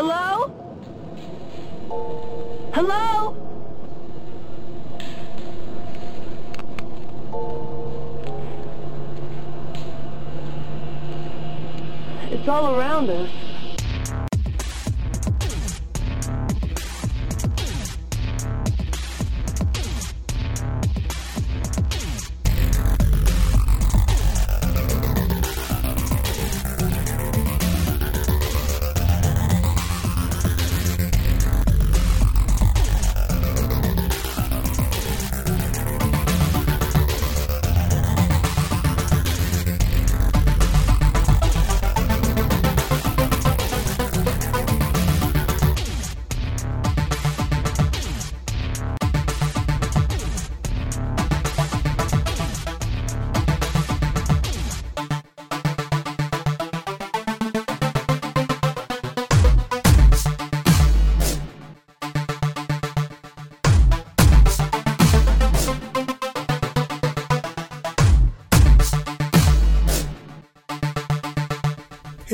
Hello? Hello? It's all around us.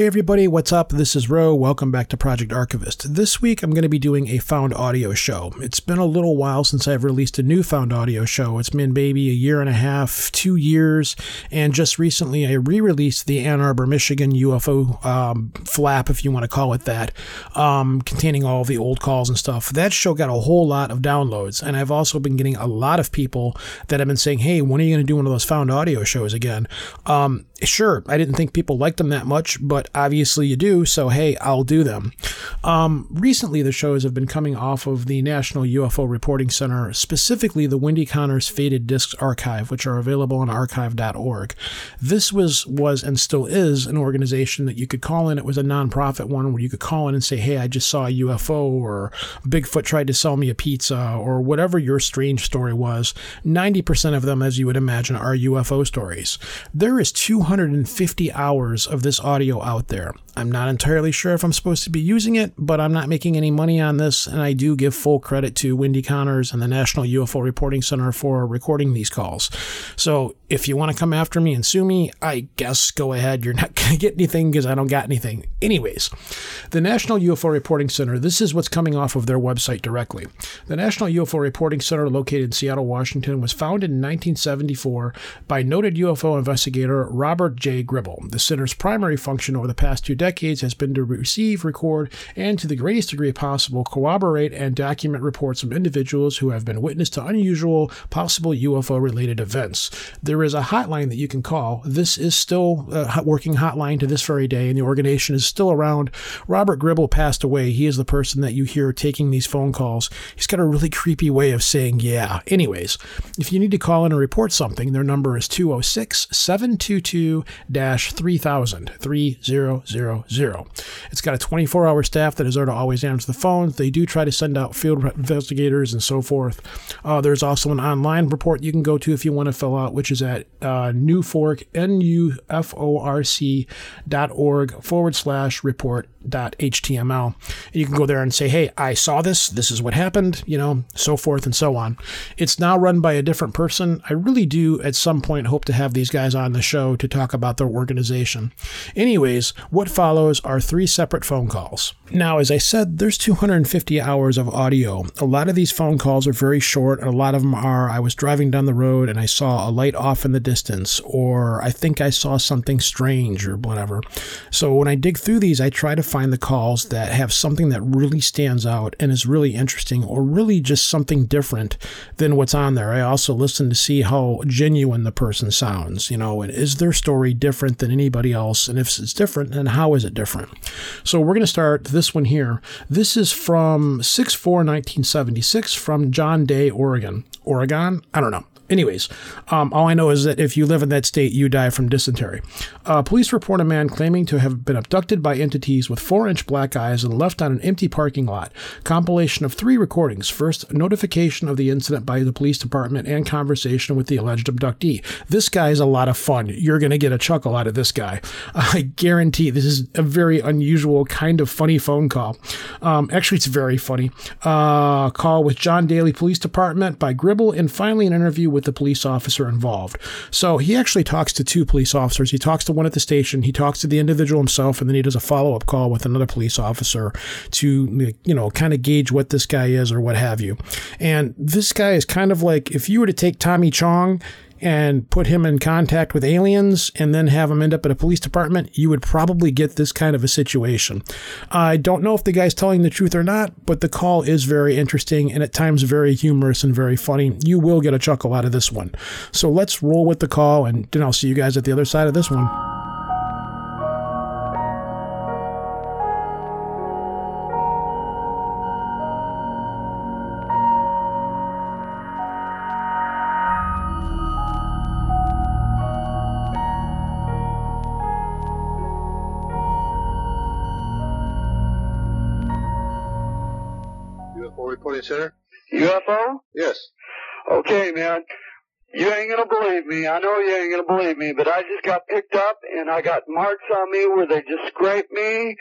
Hey everybody, what's up? This is Ro. Welcome back to Project Archivist. This week I'm going to be doing a found audio show. It's been a little while since I've released a new found audio show. It's been maybe a year and a half, two years, and just recently I re-released the Ann Arbor, Michigan UFO um, flap, if you want to call it that, um, containing all the old calls and stuff. That show got a whole lot of downloads, and I've also been getting a lot of people that have been saying, "Hey, when are you going to do one of those found audio shows again?" Um, sure, I didn't think people liked them that much, but obviously you do, so hey, I'll do them. Um, recently, the shows have been coming off of the National UFO Reporting Center, specifically the Wendy Connors Faded Discs Archive, which are available on archive.org. This was, was and still is an organization that you could call in. It was a nonprofit one where you could call in and say, hey, I just saw a UFO, or Bigfoot tried to sell me a pizza, or whatever your strange story was. 90% of them, as you would imagine, are UFO stories. There is 250 hours of this audio out there. I'm not entirely sure if I'm supposed to be using it, but I'm not making any money on this, and I do give full credit to Wendy Connors and the National UFO Reporting Center for recording these calls. So if you want to come after me and sue me, I guess go ahead. You're not going to get anything because I don't got anything. Anyways, the National UFO Reporting Center, this is what's coming off of their website directly. The National UFO Reporting Center, located in Seattle, Washington, was founded in 1974 by noted UFO investigator Robert J. Gribble. The center's primary function over the past two decades has been to receive, record, and to the greatest degree possible, corroborate and document reports from individuals who have been witness to unusual, possible UFO related events. There is a hotline that you can call. This is still uh, a working hotline to this very day, and the organization is still around. Robert Gribble passed away. He is the person that you hear taking these phone calls. He's got a really creepy way of saying yeah. Anyways, if you need to call in and report something, their number is 206 722 3000 3000. It's got a 24 hour staff that is there to always answer the phones. They do try to send out field investigators and so forth. Uh, there's also an online report you can go to if you want to fill out, which is at uh, NUFORC, N-U-F-O-R-C dot org forward slash report html. And you can go there and say, hey, I saw this. This is what happened, you know, so forth and so on. It's now run by a different person. I really do at some point hope to have these guys on the show to talk about their organization. Anyways, what follows are three separate phone calls. Now, as I said, there's 250 hours of audio. A lot of these phone calls are very short, and a lot of them are I was driving down the road and I saw a light off in the distance, or I think I saw something strange, or whatever. So when I dig through these, I try to find the calls that have something that really stands out and is really interesting, or really just something different than what's on there. I also listen to see how genuine the person sounds. You know, and is their story different than anybody else? And if it's different, then how is it different? So we're going to start this one here. This is from 6 4 1976 from John Day, Oregon. Oregon? I don't know. Anyways, um, all I know is that if you live in that state, you die from dysentery. Uh, police report a man claiming to have been abducted by entities with four inch black eyes and left on an empty parking lot. Compilation of three recordings. First, notification of the incident by the police department and conversation with the alleged abductee. This guy is a lot of fun. You're going to get a chuckle out of this guy. I guarantee this is a very unusual, kind of funny phone call. Um, actually, it's very funny. Uh, call with John Day Police Department by Gribble, and finally, an interview with the police officer involved. So he actually talks to two police officers. He talks to one at the station, he talks to the individual himself, and then he does a follow up call with another police officer to, you know, kind of gauge what this guy is or what have you. And this guy is kind of like if you were to take Tommy Chong and put him in contact with aliens and then have him end up at a police department, you would probably get this kind of a situation. I don't know if the guy's telling the truth or not, but the call is very interesting and at times very humorous and very funny. You will get a chuckle out of this one. So let's roll with the call, and then I'll see you guys at the other side of this one. Okay, man. You ain't gonna believe me. I know you ain't gonna believe me, but I just got picked up and I got marks on me where they just scraped me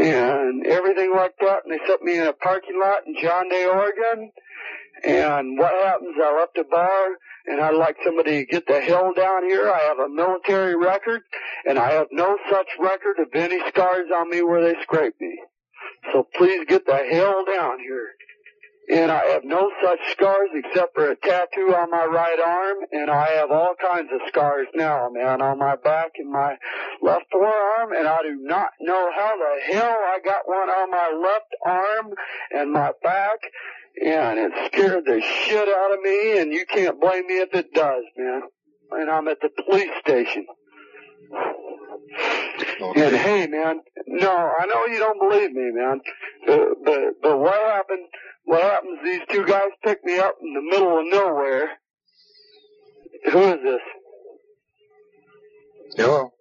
and everything like that. And they set me in a parking lot in John Day, Oregon. And what happens? I left a bar and I'd like somebody to get the hell down here. I have a military record and I have no such record of any scars on me where they scraped me. So please get the hell down here and I have no such scars except for a tattoo on my right arm, and I have all kinds of scars now, man, on my back and my left forearm, and I do not know how the hell I got one on my left arm and my back, and it scared the shit out of me, and you can't blame me if it does, man. And I'm at the police station. Okay. And hey, man, no, I know you don't believe me, man, but but, but what happened? What happens? These two guys pick me up in the middle of nowhere. Who is this? Hello?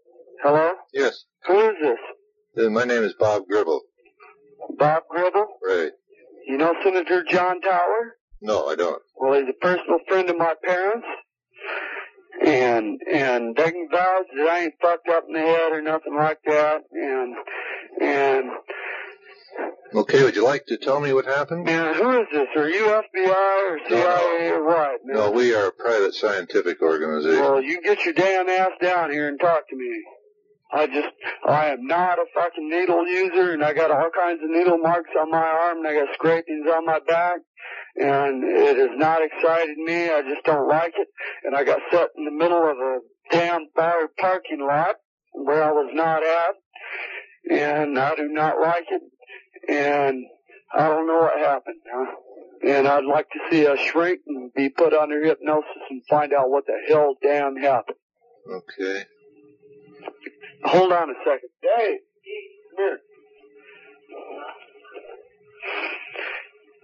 Hello? Yes. Who is this? Uh, my name is Bob Gribble. Bob Gribble? Right. You know Senator John Tower? No, I don't. Well, he's a personal friend of my parents. And, and they can vouch that I ain't fucked up in the head or nothing like that. And, and, Okay, would you like to tell me what happened? man, who is this? Are you FBI or CIA or what? Man? No, we are a private scientific organization. Well, you get your damn ass down here and talk to me. I just, I am not a fucking needle user, and I got all kinds of needle marks on my arm, and I got scrapings on my back, and it has not excited me. I just don't like it, and I got set in the middle of a damn bar parking lot where I was not at, and I do not like it, and I don't know what happened. Huh? And I'd like to see a shrink and be put under hypnosis and find out what the hell damn happened. Okay. Hold on a second. Hey, come here.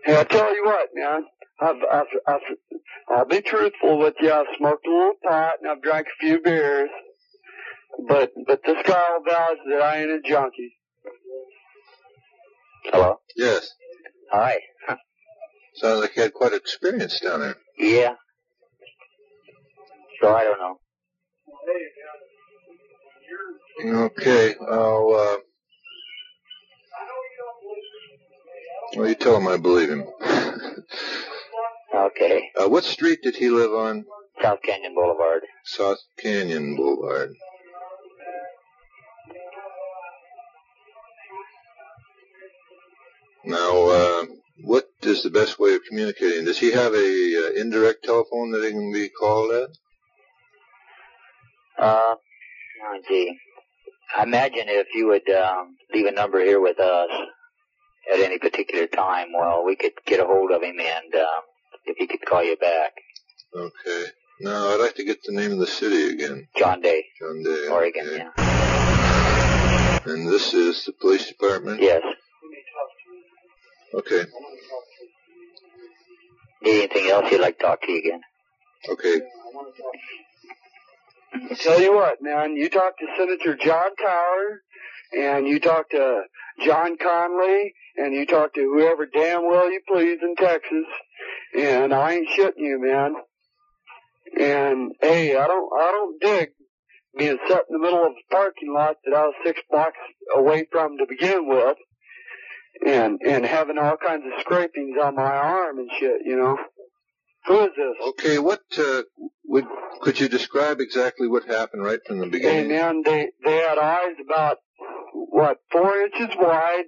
Hey, I tell you what, man. I've, I've, I've, I'll be truthful with you. I've smoked a little pot and I've drank a few beers, but but this guy will vouch that I ain't a junkie. Hello. Yes. Hi. Sounds like you had quite experience down there. Yeah. So I don't know. Okay. I'll, uh, well, you tell him I believe him. Okay. uh, what street did he live on? South Canyon Boulevard. South Canyon Boulevard. Now, uh, what is the best way of communicating? Does he have a uh, indirect telephone that he can be called at? Uh, oh gee. I imagine if you would um, leave a number here with us at any particular time, well, we could get a hold of him and um, if he could call you back. Okay. Now, I'd like to get the name of the city again. John Day, John Day. Oregon, okay. yeah. And this is the police department? Yes. Okay. Need anything else you'd like to talk to you again? Okay. I tell you what, man, you talk to Senator John Tower, and you talk to John Conley, and you talk to whoever damn well you please in Texas, and I ain't shitting you, man. And hey, I don't, I don't dig being set in the middle of a parking lot that I was six blocks away from to begin with, and and having all kinds of scrapings on my arm and shit, you know. Who is this? Okay, what uh, would could you describe exactly what happened right from the Hey beginning? man, they they had eyes about what four inches wide,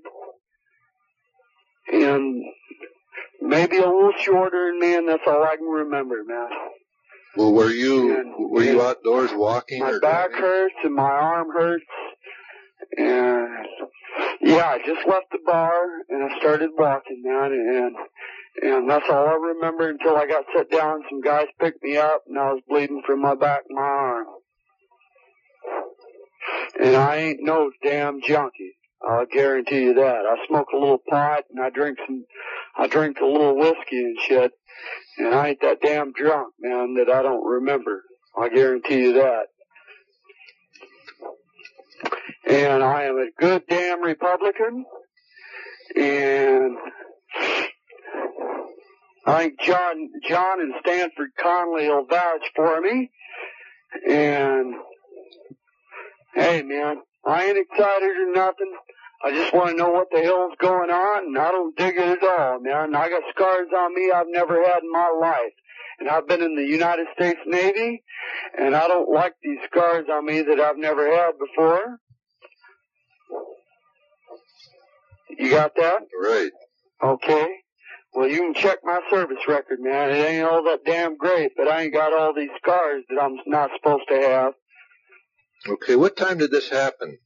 and maybe a little shorter than me, and that's all I can remember, man. Well, were you And- were you outdoors walking My back driving? hurts and my arm hurts, and yeah, I just left the bar and I started walking, man, and and that's all I remember until I got set down. Some guys picked me up, and I was bleeding from my back and my arm. And I ain't no damn junkie. I'll guarantee you that. I smoke a little pot and I drink some, I drink a little whiskey and shit. And I ain't that damn drunk, man, that I don't remember. I guarantee you that. And I am a good damn Republican. And I think John, John and Stanford Conley will vouch for me. And hey man, I ain't excited or nothing. I just want to know what the hell's going on, and I don't dig it at all, man. I got scars on me I've never had in my life, and I've been in the United States Navy, and I don't like these scars on me that I've never had before. You got that? Right. Okay. Well, you can check my service record, man. It ain't all that damn great, but I ain't got all these scars that I'm not supposed to have. Okay. What time did this happen?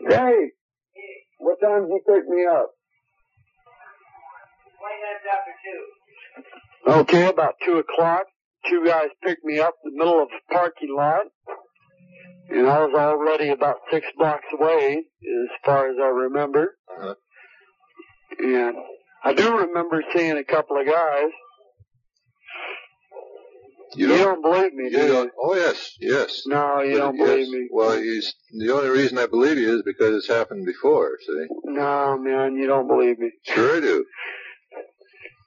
Hey, what time did you pick me up? Okay, about two o'clock. Two guys picked me up in the middle of the parking lot, and I was already about six blocks away, as far as I remember. Uh-huh. And I do remember seeing a couple of guys. You, don't, believe me, do You don't. Oh yes, yes. No, you But don't yes. believe me. Well, you, the only reason I believe you is because it's happened before. See, No, man, you don't believe me. sure I do.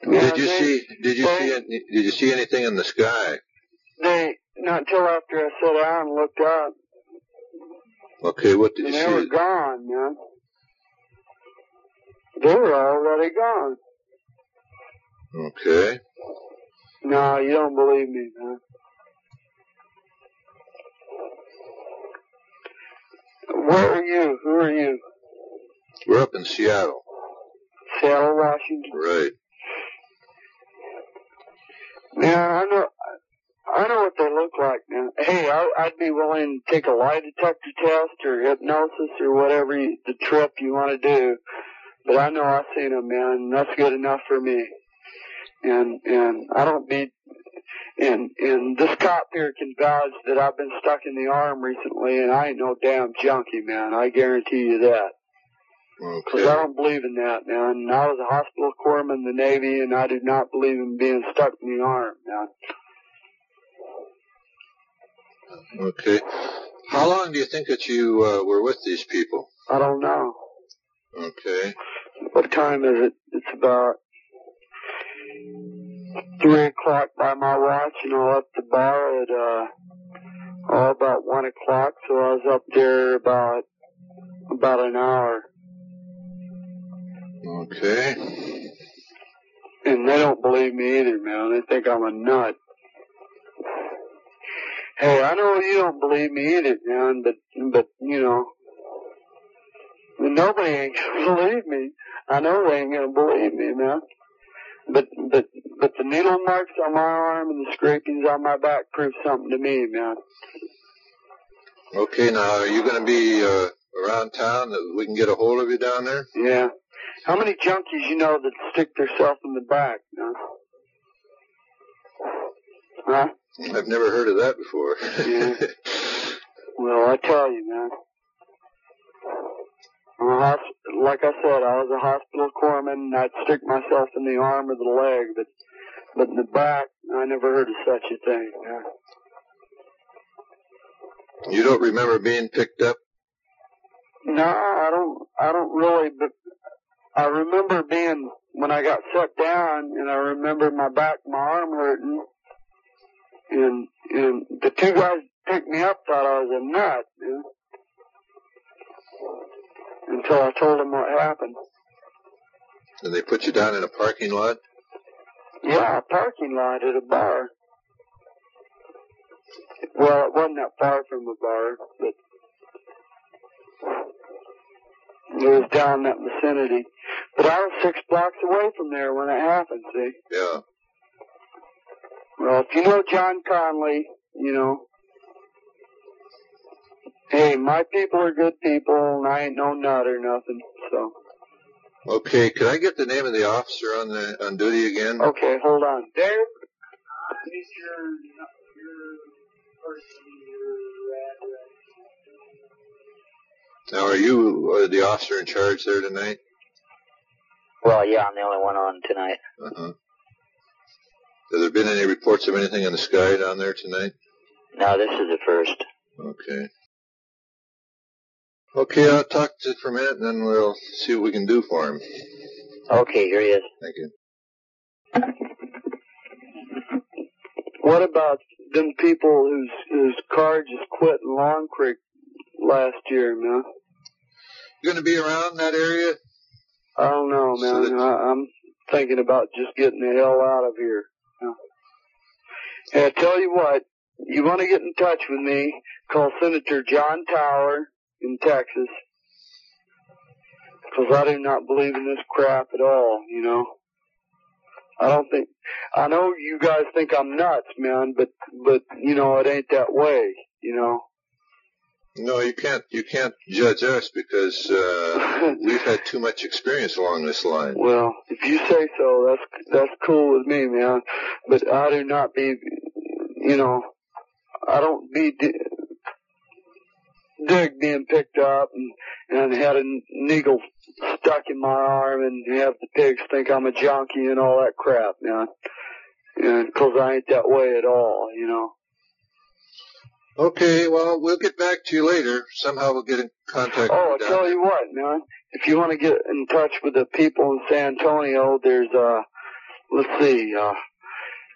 Yeah, did you they- see? Did you they- see? Any, did you see anything in the sky? They not until after I sat down and looked up, Okay, what did and you they were see? gone, man. They were already gone. Okay. No, you don't believe me, man. Where are you? Who are you? We're up in Seattle. Seattle, Washington. Right. Yeah, I know. I know what they look like now. Hey, I, I'd be willing to take a lie detector test or hypnosis or whatever you, the trip you want to do. But I know I've seen them, man. and That's good enough for me. And and I don't need. And and this cop here can vouch that I've been stuck in the arm recently, and I ain't no damn junkie, man. I guarantee you that. Because I don't believe in that, man. I was a hospital corpsman in the Navy, and I do not believe in being stuck in the arm, man. Okay. How long do you think that you uh, were with these people? I don't know. Okay. What time is it? It's about three o'clock by my watch, and I left the bar at uh, oh, about one o'clock. So I was up there about about an hour, Okay. and they don't believe me either, man. They think I'm a nut. Hey, I know you don't believe me either, man, but but you know, nobody ain't gonna believe me. I know they ain't gonna believe me, man. But but but the needle marks on my arm and the scrapings on my back prove something to me, man. Okay. Now, are you going to be uh, around town that we can get a hold of you down there? Yeah. How many junkies you know that stick themselves in the back, man? Huh? I've never heard of that before. Yeah. Well, I tell you, man. I'm a like I said, I was a hospital corpsman, and I'd stick myself in the arm or the leg, but but in the back, I never heard of such a thing. You don't remember being picked up? No, I don't. I don't really. But I remember being when I got set down, and I remember my back, my arm hurting, and and the two guys picked me up thought I was a nut, you know, until I told them what happened. And they put you down in a parking lot? Yeah, a parking lot at a bar. Well, it wasn't that far from the bar, but it was down that vicinity. But I was six blocks away from there when it happened, see? Yeah. Well, if you know John Conley, you know, hey, my people are good people, and I ain't no nut or nothing, so. Okay, could I get the name of the officer on the on duty again? Okay, hold on. Dave? Is your, your person, your address? Now, are you uh, the officer in charge there tonight? Well, yeah, I'm the only one on tonight. Uh-huh. Has there been any reports of anything in the sky down there tonight? No, this is the first. Okay. Okay, I'll talk to him for a minute and then we'll see what we can do for him. Okay, here he is. Thank you. What about them people whose whose car just quit in Long Creek last year, man? You gonna be around that area? I don't know, So man. that- I, I'm thinking about just getting the hell out of here. Yeah. And I tell you what, you want to get in touch with me, call Senator John Tower in Texas. Because I do not believe in this crap at all, you know. I don't think, I know you guys think I'm nuts, man, but, but, you know, it ain't that way, you know. No, you can't. You can't judge us because uh, we've had too much experience along this line. Well, if you say so, that's that's cool with me, man. But I do not be, you know, I don't be dig being picked up and and had a needle stuck in my arm and have the pigs think I'm a junkie and all that crap, man. And 'cause I ain't that way at all, you know. Okay, well, we'll get back to you later. Somehow we'll get in contact. Oh, I with you tell you what, man. If you want to get in touch with the people in San Antonio, there's uh, let's see, uh,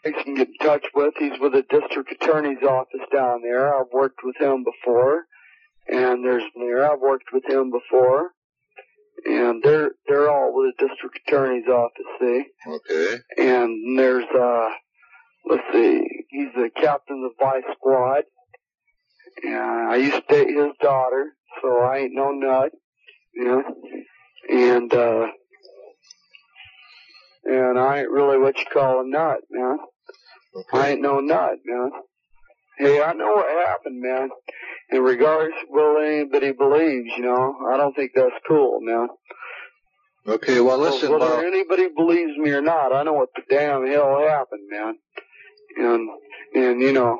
you can get in touch with. He's with the district attorney's office down there. I've worked with him before, and there's there. I've worked with him before, and they're they're all with the district attorney's office. See. Okay. and there's uh, let's see, he's the captain of the vice squad. And I used to date his daughter, so I ain't no nut, you know. And uh and I ain't really what you call a nut, man. Okay. I ain't no nut, man. Hey, I know what happened, man. In regards to will anybody believes, you know, I don't think that's cool, man. Okay. Well, listen. Whether Well, anybody believes me or not, I know what the damn hell happened, man. And and you know,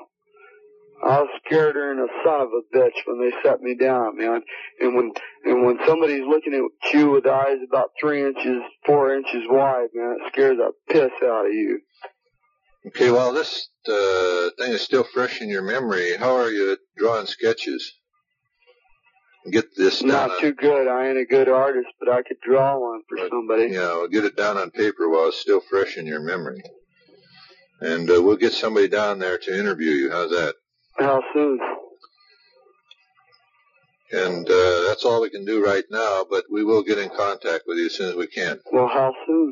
I was scared than a son of a bitch when they set me down, man. And when and when somebody's looking at you with eyes about three inches, four inches wide, man, it scares the piss out of you. Okay. Well, this uh, thing is still fresh in your memory. How are you at drawing sketches? Get this down. Not on- too good. I ain't a good artist, but I could draw one for Right. somebody. Yeah, we'll get it down on paper while it's still fresh in your memory. And uh, we'll get somebody down there to interview you. How's that? How soon? And uh, that's all we can do right now, but we will get in contact with you as soon as we can. Well, how soon?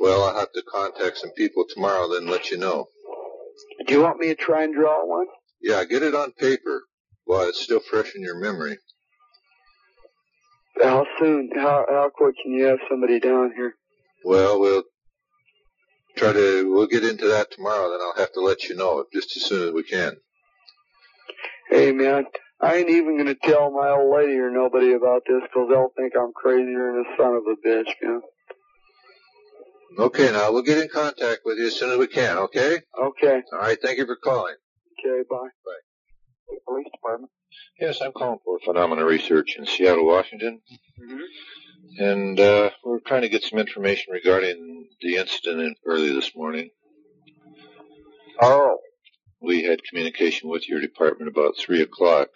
Well, I'll have to contact some people tomorrow, then let you know. Do you want me to try and draw one? Yeah, get it on paper while it's still fresh in your memory. How soon? How how quick can you have somebody down here? Well, we'll try to, we'll get into that tomorrow, then I'll have to let you know just as soon as we can. Hey man, I ain't even gonna tell my old lady or nobody about this 'cause they'll think I'm crazier than a son of a bitch, man. Okay, now we'll get in contact with you as soon as we can, okay? Okay, All right, thank you for calling. okay, bye. Bye. Police department. Yes, I'm calling for Phenomena Research in Seattle, Washington. Mm-hmm. And uh, we're trying to get some information regarding the incident in, early this morning. Oh, We had communication with your department about 3 o'clock.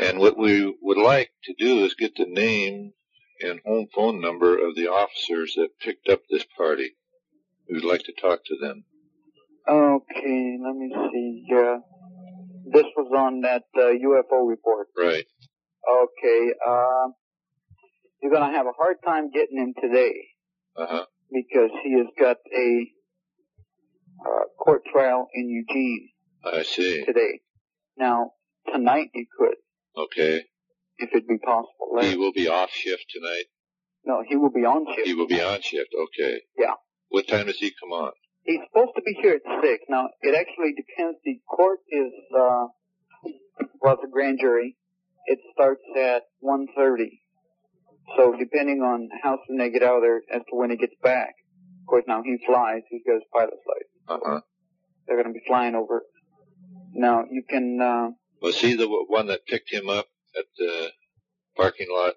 And what we would like to do is get the name and home phone number of the officers that picked up this party. We would like to talk to them. Okay, let me see. Uh, this was on that uh, UFO report. Right. Okay, uh, you're gonna have a hard time getting him today. Uh-huh. because he has got a uh, court trial in Eugene I see. today. Now, tonight you could, Okay. If it'd be possible. Larry. He will be off shift tonight. no, he will be on shift. He will be on shift. Okay. Yeah. What time does he come on? He's supposed to be here at six. Now, it actually depends. The court is, uh, well, it's a grand jury. It starts at one thirty. So depending on how soon they get out of there as to when he gets back. Of course, now he flies. He goes pilot's license. Uh huh. They're going to be flying over. Now, you can, uh, Was he the one that picked him up at the parking lot?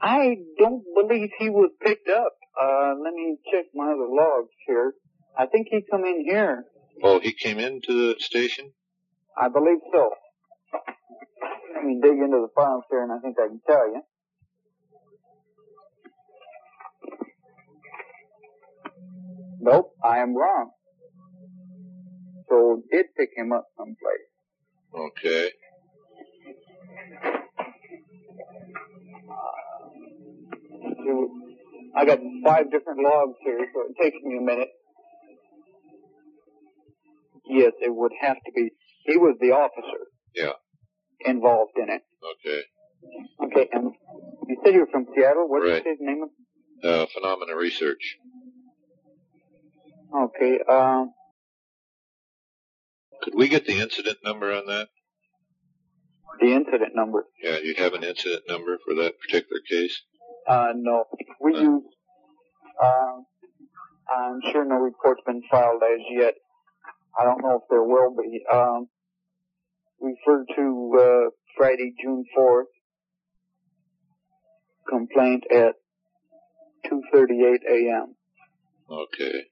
I don't believe he was picked up. Uh, let me check my other logs here. I think he come in here. Oh, he came into the station? I believe so. Let me dig into the files here and I think I can tell you. Nope, I am wrong. So did pick him up someplace. Okay. I got five different logs here, so it takes me a minute. Yes, it would have to be. He was the officer Yeah. involved in it. Okay. Okay, and you said you were from Seattle. What's Right. his name? Uh, phenomena research. Okay, um, Could we get the incident number on that? The incident number. Yeah, you have an incident number for that particular case? Uh, no, we Uh. use. Um, I'm sure no report's been filed as yet. I don't know if there will be. Um, refer to uh, Friday, June fourth. Complaint at 2:38 a.m. Okay.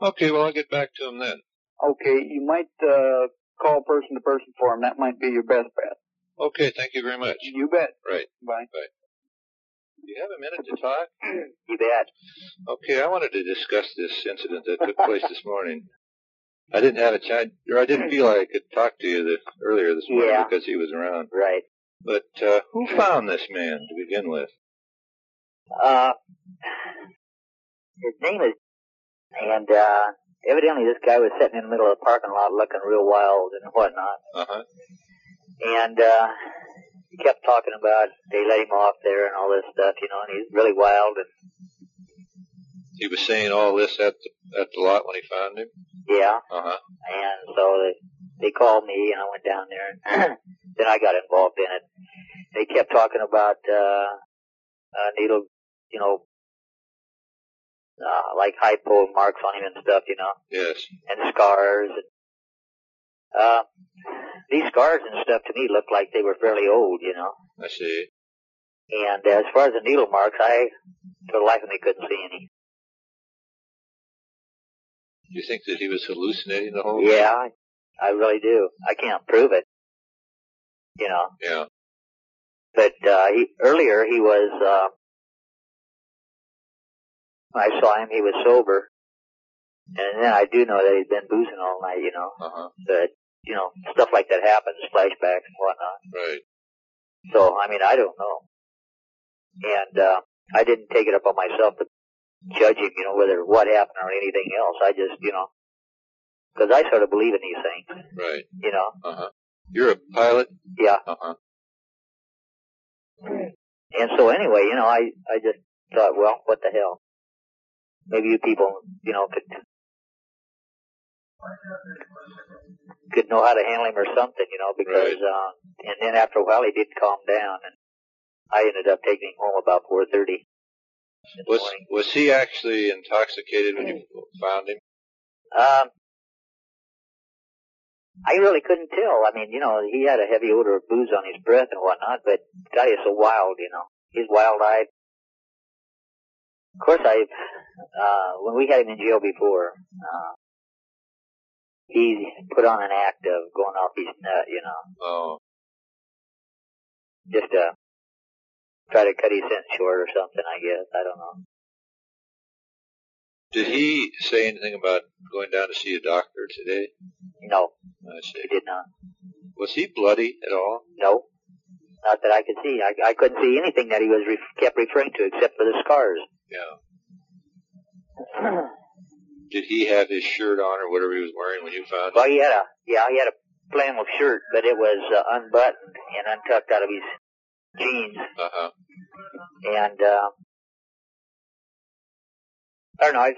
Okay, well, I'll get back to him then. Okay, you might uh, call person to person for him. That might be your best bet. Okay, thank you very much. You bet. Right. Bye. Bye. Do you have a minute to talk? You bet. Okay, I wanted to discuss this incident that took place this morning. I didn't have a chance, or I didn't feel like I could talk to you this, earlier this morning Yeah. because he was around. Right. But uh, who found this man to begin with? Uh, his name is, and uh, evidently this guy was sitting in the middle of the parking lot looking real wild and whatnot. Uh huh. And uh, he kept talking about they let him off there and all this stuff, you know, and he's really wild and He was saying all this at the at the lot when he found him. yeah. Uh huh. And so they they called me and I went down there and then I got involved in it. They kept talking about uh, uh needle, you know, uh, like hypo marks on him and stuff, you know. Yes. and scars. And, uh, these scars and stuff to me look like they were fairly old, you know. I see. And as far as the needle marks, I, for the life of me, couldn't see any. You think that he was hallucinating the whole? Yeah, I, I really do. I can't prove it, you know. Yeah. But uh, he, earlier he was. Uh, I saw him. He was sober, and then I do know that he'd been boozing all night, you know. Uh huh. But you know, stuff like that happens, flashbacks and whatnot. Right. So, I mean, I don't know. And, uh, I didn't take it up on myself to judge him, you know, whether what happened or anything else. I just, you know, cause I sort of believe in these things, Right. you know. Uh huh. You're a pilot. Yeah. Uh huh. And so anyway, you know, I, I just thought, well, what the hell? Maybe you people, you know, could, could know how to handle him or something, you know, because, Right. uh, and then after a while he did calm down and I ended up taking him home about 4.30 Was morning. was he actually intoxicated when you found him? Um, I really couldn't tell. I mean, you know, he had a heavy odor of booze on his breath and whatnot, but guy is so wild, you know. He's wild-eyed. Of course, I, uh, when we had him in jail before, uh, he put on an act of going off his nut, you know, Oh. just to try to cut his sentence short or something, I guess. I don't know. Did he say anything about going down to see a doctor today? No, I he did not. Was he bloody at all? No. Not that I could see. I, I couldn't see anything that he was re- kept referring to except for the scars. Yeah. Did he have his shirt on or whatever he was wearing when you found Well, him? he had a yeah, he had a flannel shirt, but it was uh, unbuttoned and untucked out of his jeans, Uh huh. and uh, I don't know. I've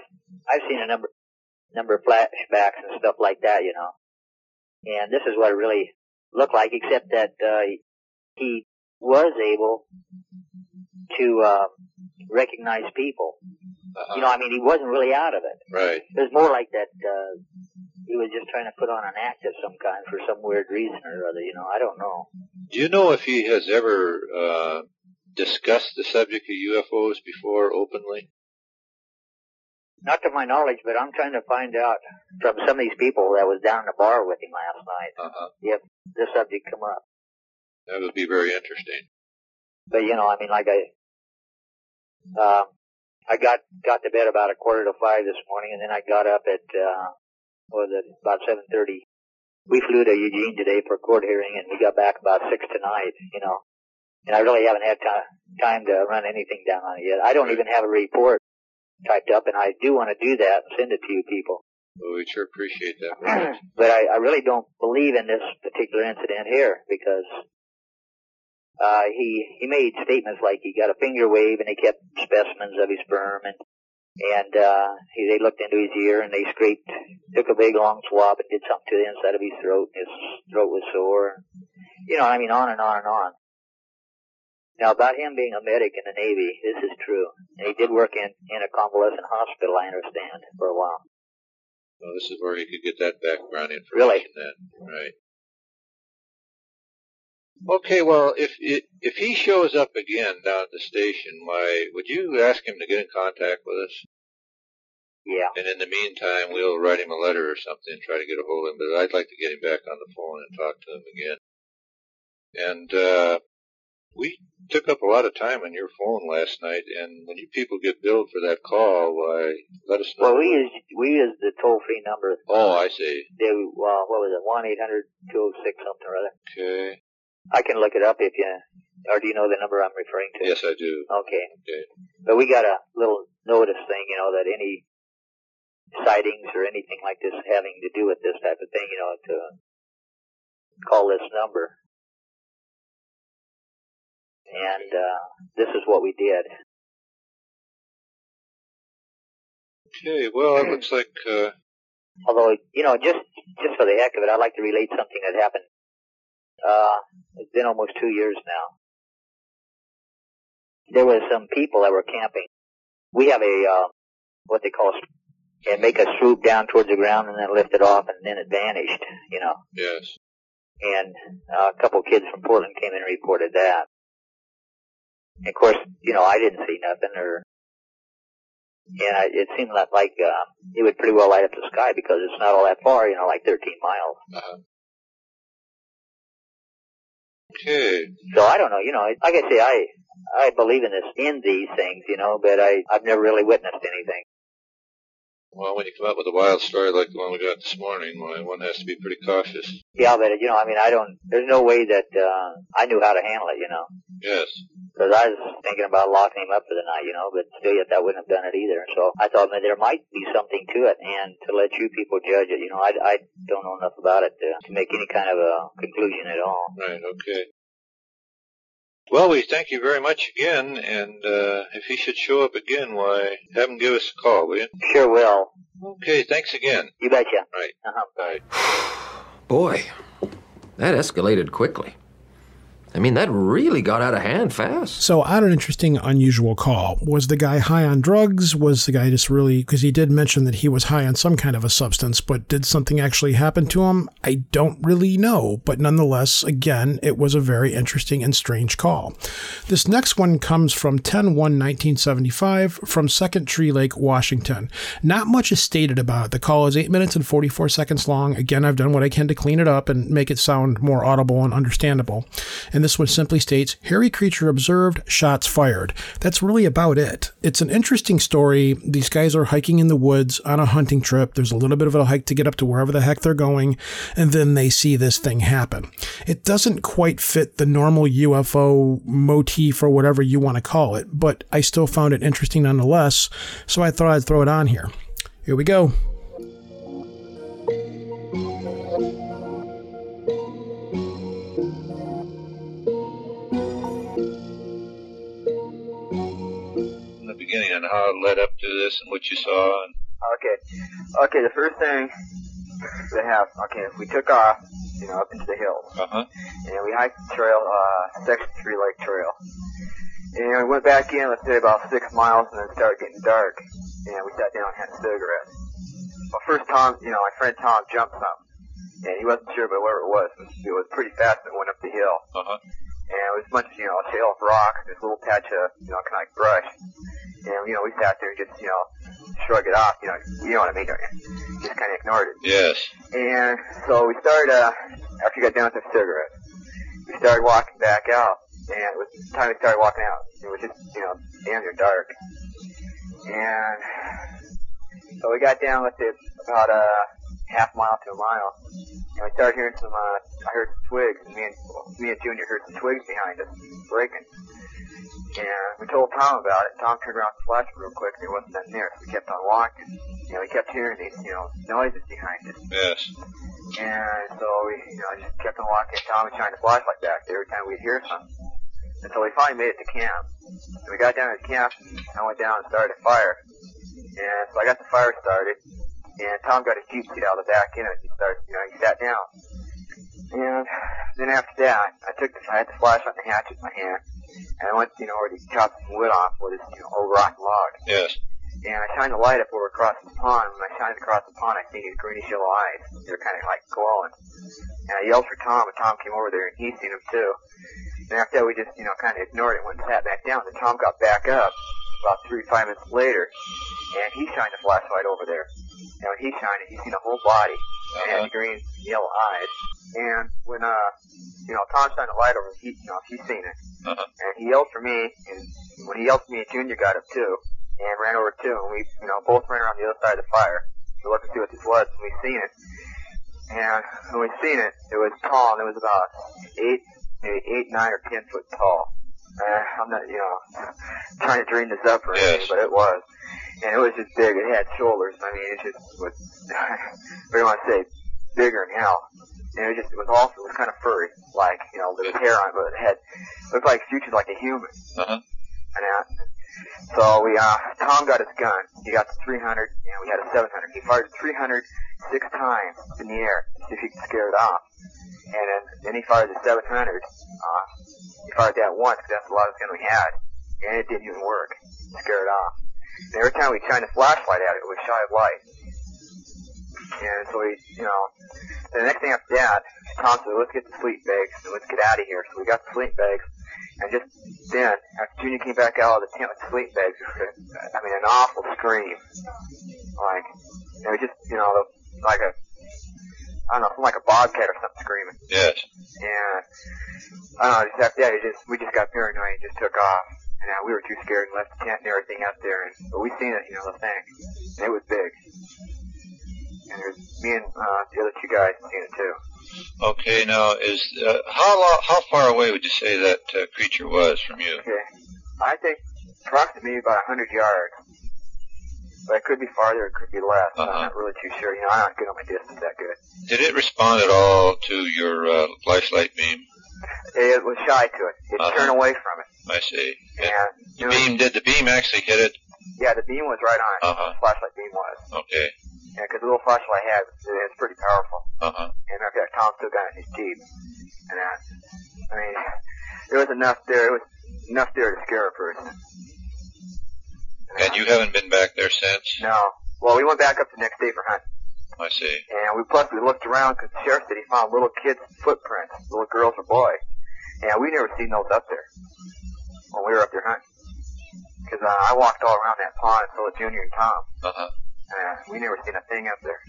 I've seen a number number of flashbacks and stuff like that, you know. And this is what it really looked like, except that uh, he was able to uh, recognize people. Uh-huh. You know, I mean, he wasn't really out of it. right. It was more like that. Uh, he was just trying to put on an act of some kind for some weird reason or other. You know, I don't know. Do you know if he has ever uh, discussed the subject of UFOs before openly? Not to my knowledge, but I'm trying to find out from some of these people that was down in the bar with him last night Uh huh. if the subject come up. That would be very interesting. But you know, I mean, like I, uh, I got got to bed about a quarter to five this morning, and then I got up at uh, what was it about seven thirty. We flew to Eugene today for a court hearing, and we got back about six tonight. You know, and I really haven't had time time to run anything down on it yet. I don't even have a report typed up, and I do want to do that and send it to you people. Well, we sure appreciate that. but I, I really don't believe in this particular incident here because uh, he he made statements like he got a finger wave and they kept specimens of his sperm and and uh, he, they looked into his ear and they scraped took a big long swab and did something to the inside of his throat and his throat was sore. You know, I mean, on and on and on. Now about him being a medic in the Navy, this is true. And he did work in in a convalescent hospital, I understand, for a while. Well, this is where he could get that background information. Really? Then, right? Okay. Well, if if he shows up again down at the station, why would you ask him to get in contact with us? Yeah. And in the meantime, we'll write him a letter or something and try to get a hold of him. But I'd like to get him back on the phone and talk to him again. And uh, we took up a lot of time on your phone last night. And when you people get billed for that call, why let us know. Well, we use we use the toll free number. oh, I see. They well, what was it? One eight hundred two zero six something or other. Okay. I can look it up if you, or do you know the number I'm referring to? Yes, I do. Okay. Okay. But we got a little notice thing, you know, that any sightings or anything like this having to do with this type of thing, you know, to call this number. And uh, this is what we did. Okay. Well, it looks like. Uh, Although, you know, just just for the heck of it, I'd like to relate something that happened. Uh, it's been almost two years now. There was some people that were camping. We have a uh, what they call and make a swoop down towards the ground and then lift it off and then it vanished. You know, yes. and uh, a couple kids from Portland came and reported that. And of course, you know, I didn't see nothing, or and I, it seemed like, like uh, it would pretty well light up the sky because it's not all that far, you know, like 13 miles. Uh-huh. So I don't know, you know, like I say, I I believe in this in these things, you know, but I I've never really witnessed anything. Well, when you come up with a wild story like the one we got this morning, one has to be pretty cautious. Yeah, but you know, I mean, I don't. There's no way that uh, I knew how to handle it, you know, Yes. because I was thinking about locking him up for the night, you know, but still, yet that wouldn't have done it either. So I thought that there might be something to it, and to let you people judge it, you know, I I don't know enough about it to, to make any kind of a conclusion at all. Right. Okay. Well, we thank you very much again, and uh, if he should show up again, why, have him give us a call, will you? Sure will. Okay. Thanks again. You betcha. Right. Uh-huh. Bye. Boy, that escalated quickly. I mean, that really got out of hand fast. So I had an interesting, unusual call. Was the guy high on drugs? Was the guy just really, because he did mention that he was high on some kind of a substance, but did something actually happen to him? I don't really know. But nonetheless, again, it was a very interesting and strange call. This next one comes from 10 1 1975 from Second Tree Lake, Washington. Not much is stated about it. The call is 8 minutes and 44 seconds long. Again, I've done what I can to clean it up and make it sound more audible and understandable. And this one simply states hairy creature observed, shots fired. That's really about it. It's an interesting story. These guys are hiking in the woods on a hunting trip. There's a little bit of a hike to get up to wherever the heck they're going, and then they see this thing happen. It doesn't quite fit the normal UFO motif or whatever you want to call it, but I still found it interesting nonetheless, so I thought I'd throw it on here. Here we go. In the beginning on how it led up to this and what you saw and Okay. Okay, the first thing that happened, okay, we took off, you know, up into the hills. uh-huh. And we hiked the trail, uh, Section 3 Lake Trail. And we went back in, let's say about six miles, and then it started getting dark. And we sat down and had a cigarette. Well, first Tom, you know, my friend Tom jumped something. And he wasn't sure about where it was. It was pretty fast and it went up the hill. Uh-huh. And it was a bunch of, you know, a shale of rock, this little patch of, you know, kind of like brush. And, you know, we sat there and just, you know, shrug it off, you know, you know what I mean, don't you? Just kind of ignored it. Yes. And so we started, uh, after we got done with the cigarette, we started walking back out. And it was time we started walking out. It was just, you know, damn near dark. And so we got down, let's say, about a half mile to a mile. And we started hearing some, uh, I heard some twigs. And me and, me and Junior heard some twigs behind us breaking. And we told Tom about it. Tom turned around and flashed real quick, and there wasn't nothing there. So we kept on walking. You know, we kept hearing these, you know, noises behind us. Yes. And so we, you know, just kept on walking. Tom was shining the flashlight back there every time we'd hear something. Until we finally made it to camp. And we got down to camp, and I went down and started a fire. And so I got the fire started, and Tom got his Jeep seat out of the back it. He started, you know, he sat down. And then after that, I took the, I had the flashlight and the hatchet in my hand, and I went, you know, where he chopped some wood off with this, you know, old rotten log. Yes. And I shined the light up over across the pond. When I shined across the pond, I seen these greenish yellow eyes. They're kind of like glowing. And I yelled for Tom, and Tom came over there, and he seen them too. And after that, we just, you know, kind of ignored it, went and sat back down. Then Tom got back up about three, five minutes later, and he shined the flashlight over there. And when he shined it, he seen a whole body, and Uh-huh. the green, yellow eyes. And when, uh, you know, Tom shined the light over, him. he, you know, he seen it. Uh-huh. And he yelled for me, and when he yelled for me, Junior got up too, and ran over too, and we, you know, both ran around the other side of the fire to look and see what this was, and we seen it. And when we seen it, it was tall, and it was about eight, maybe eight, nine, or ten foot tall. Uh, I'm not, you know, trying to dream this up or anything, Yes. but it was. And it was just big. It had shoulders. I mean, it just was, what do you want to say, bigger than hell. And it just, it was also, it was kind of furry, like, you know, there was hair on but it had, looked like featured like a human. Uh-huh. And that. So we, uh, Tom got his gun. He got the 300, and we had a 700. He fired 300 six times in the air to see if he could scare it off. And then, then he fired the 700. Uh, he fired that once because that's the loudest gun we had, and it didn't even work to scare it off. And every time we shined a flashlight at it, it was shy of light. And so we, you know, the next thing after that, Tom said, let's get the sleep bags and let's get out of here. So we got the sleep bags. And just then, after Junior came back out of the tent with the sleep bags, I mean, an awful scream. Like, it was just, you know, like a, I don't know, something like a bobcat or something screaming. Yes. And I don't know, just after that, it just we just got paranoid and just took off. And uh, we were too scared and left the tent and everything out there. And but we seen it, you know, the thing, and it was big. And there's me and uh, the other two guys seen it too. Okay, now is uh, how long, how far away would you say that uh, creature was from you? Okay, I think approximately about a hundred yards. But it could be farther, it could be less. Uh-huh. I'm not really too sure. You know, I'm not good on my distance that good. Did it respond at all to your uh, flashlight beam? It was shy to it. It Uh-huh. turned away from it. I see. And The beam did the beam actually hit it? yeah, the beam was right on it. Uh-huh. The flashlight beam was. Okay. Yeah, because the little flashlight I had, it's pretty powerful. Uh huh. And I've got Tom still got it in his Jeep. And that, I mean, there was enough there. It was enough there to scare a person. And you haven't been back there since? No. Well, we went back up the next day for hunting. I see. And we plus we looked around because the sheriff said he found little kids' footprints, little girls or boys. And we never seen those up there when we were up there hunting. Because uh, I walked all around that pond, and so did Junior and Tom. Uh huh. And we never seen a thing up there.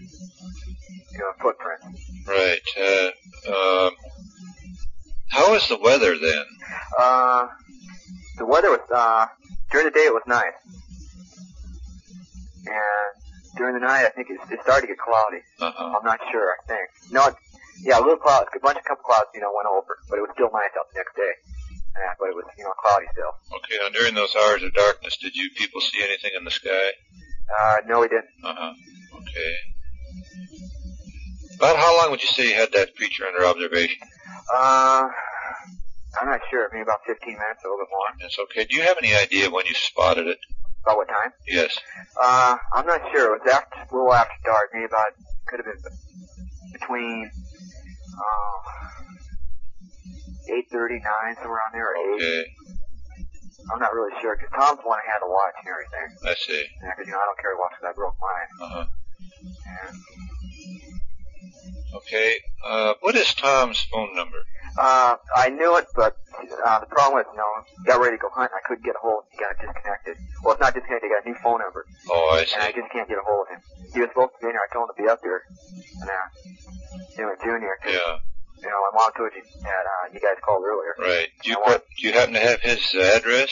You know, footprints. Right. Uh, um, How was the weather then? Uh, the weather was, uh, during the day it was nice. And during the night I think it, it started to get cloudy. Uh-huh. I'm not sure, I think. No, it, yeah, a little cloud, a bunch of couple clouds, you know, went over, but it was still nice out the next day. Yeah, but it was, you know, cloudy still. Okay, now during those hours of darkness, did you people see anything in the sky? Uh, no, we didn't. Uh-huh. Okay. About how long would you say you had that creature under observation? Uh, I'm not sure, maybe about 15 minutes, a little bit more. That's okay. Do you have any idea when you spotted it? About what time? Yes. Uh, I'm not sure. It was after, a little after dark, maybe about, could have been between, um, 8.30, 9, somewhere around there, or 8. Okay. I'm not really sure, because Tom's the one I had to watch and everything. I see. Yeah, 'cause, you know, I don't carry watch because I broke mine. Uh-huh. And, Okay. Uh, what is Tom's phone number? uh, I knew it, but, uh, the problem was, you know, got ready to go hunt, I couldn't get a hold, he got disconnected. Well, it's not disconnected, he got a new phone number, Oh, I and I just can't get a hold of him. He was supposed to be in here, I told him to be up here, and, uh, you know, Junior, Yeah, you know, my mom told you that, uh, you guys called earlier. right. Do you, want- do you happen to have his uh, address?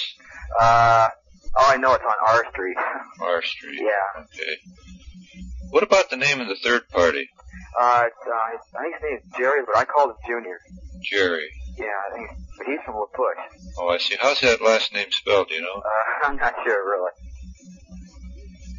Uh, oh, I know it's on R Street. R Street. yeah. Okay. What about the name of the third party? Uh, it's, uh, I think his name is Jerry, but I called him Junior. Jerry. Yeah, I think, he's from La Push. Oh, I see. How's that last name spelled, do you know? Uh, I'm not sure really.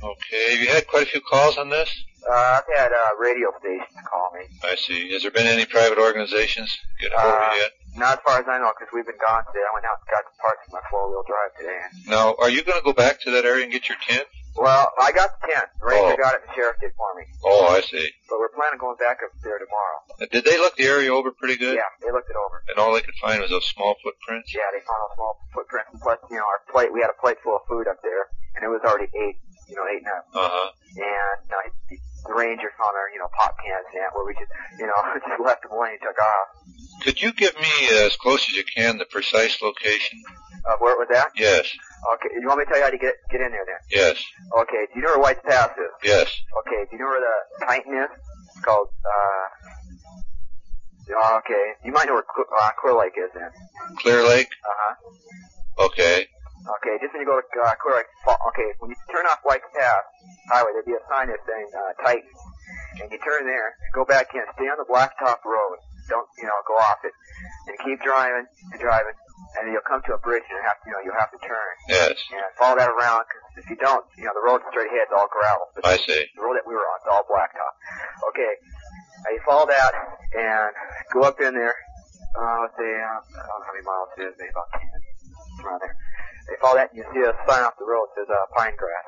Okay. Have you had quite a few calls on this? Uh, I've had, uh, radio stations call me. I see. Has there been any private organizations get a hold of Uh, you yet? Not as far as I know, because we've been gone today. I went out and got the parts for my four-wheel drive today. And, Now, are you going to go back to that area and get your tent? Well, I got the tent. The ranger Oh. got it, and the sheriff did for me. Oh, I see. But we're planning on going back up there tomorrow. Uh, Did they look the area over pretty good? Yeah, they looked it over. And all they could find was those small footprints? Yeah, they found a small footprint. And plus, you know, our plate, we had a plate full of food up there, and it was already eight, you know, eight and. Uh-huh. And uh, the, the Rangers on our, you know, pop cans and that, where we just, you know, just left them laying and took off. Could you give me, uh, as close as you can, the precise location? Uh, where it was at? Yes. Okay, you want me to tell you how to get get in there then? Yes. Okay, do you know where White's Pass is? Yes. Okay, do you know where the Tieton is? It's called, uh, okay, you might know where uh, Clear Lake is then. Clear Lake? Uh-huh. Okay. Okay, just when you go to uh, Clear Lake, fa- okay, when you turn off White's Pass Highway, there'd be a sign that saying, uh, Tieton. And you turn there, go back in, stay on the blacktop road. Don't, you know, go off it. And keep driving and driving, and then you'll come to a bridge and you have, to, you know, you'll have to turn. Yes. And follow that around, because if you don't, you know, the road straight ahead is all gravel. But I see. the road that we were on is all blacktop. Okay, now you follow that and go up in there. Uh, let's say, uh, I don't know how many miles it is, maybe about 10, around there. You follow that and you see a sign off the road that says, uh, Pine Grass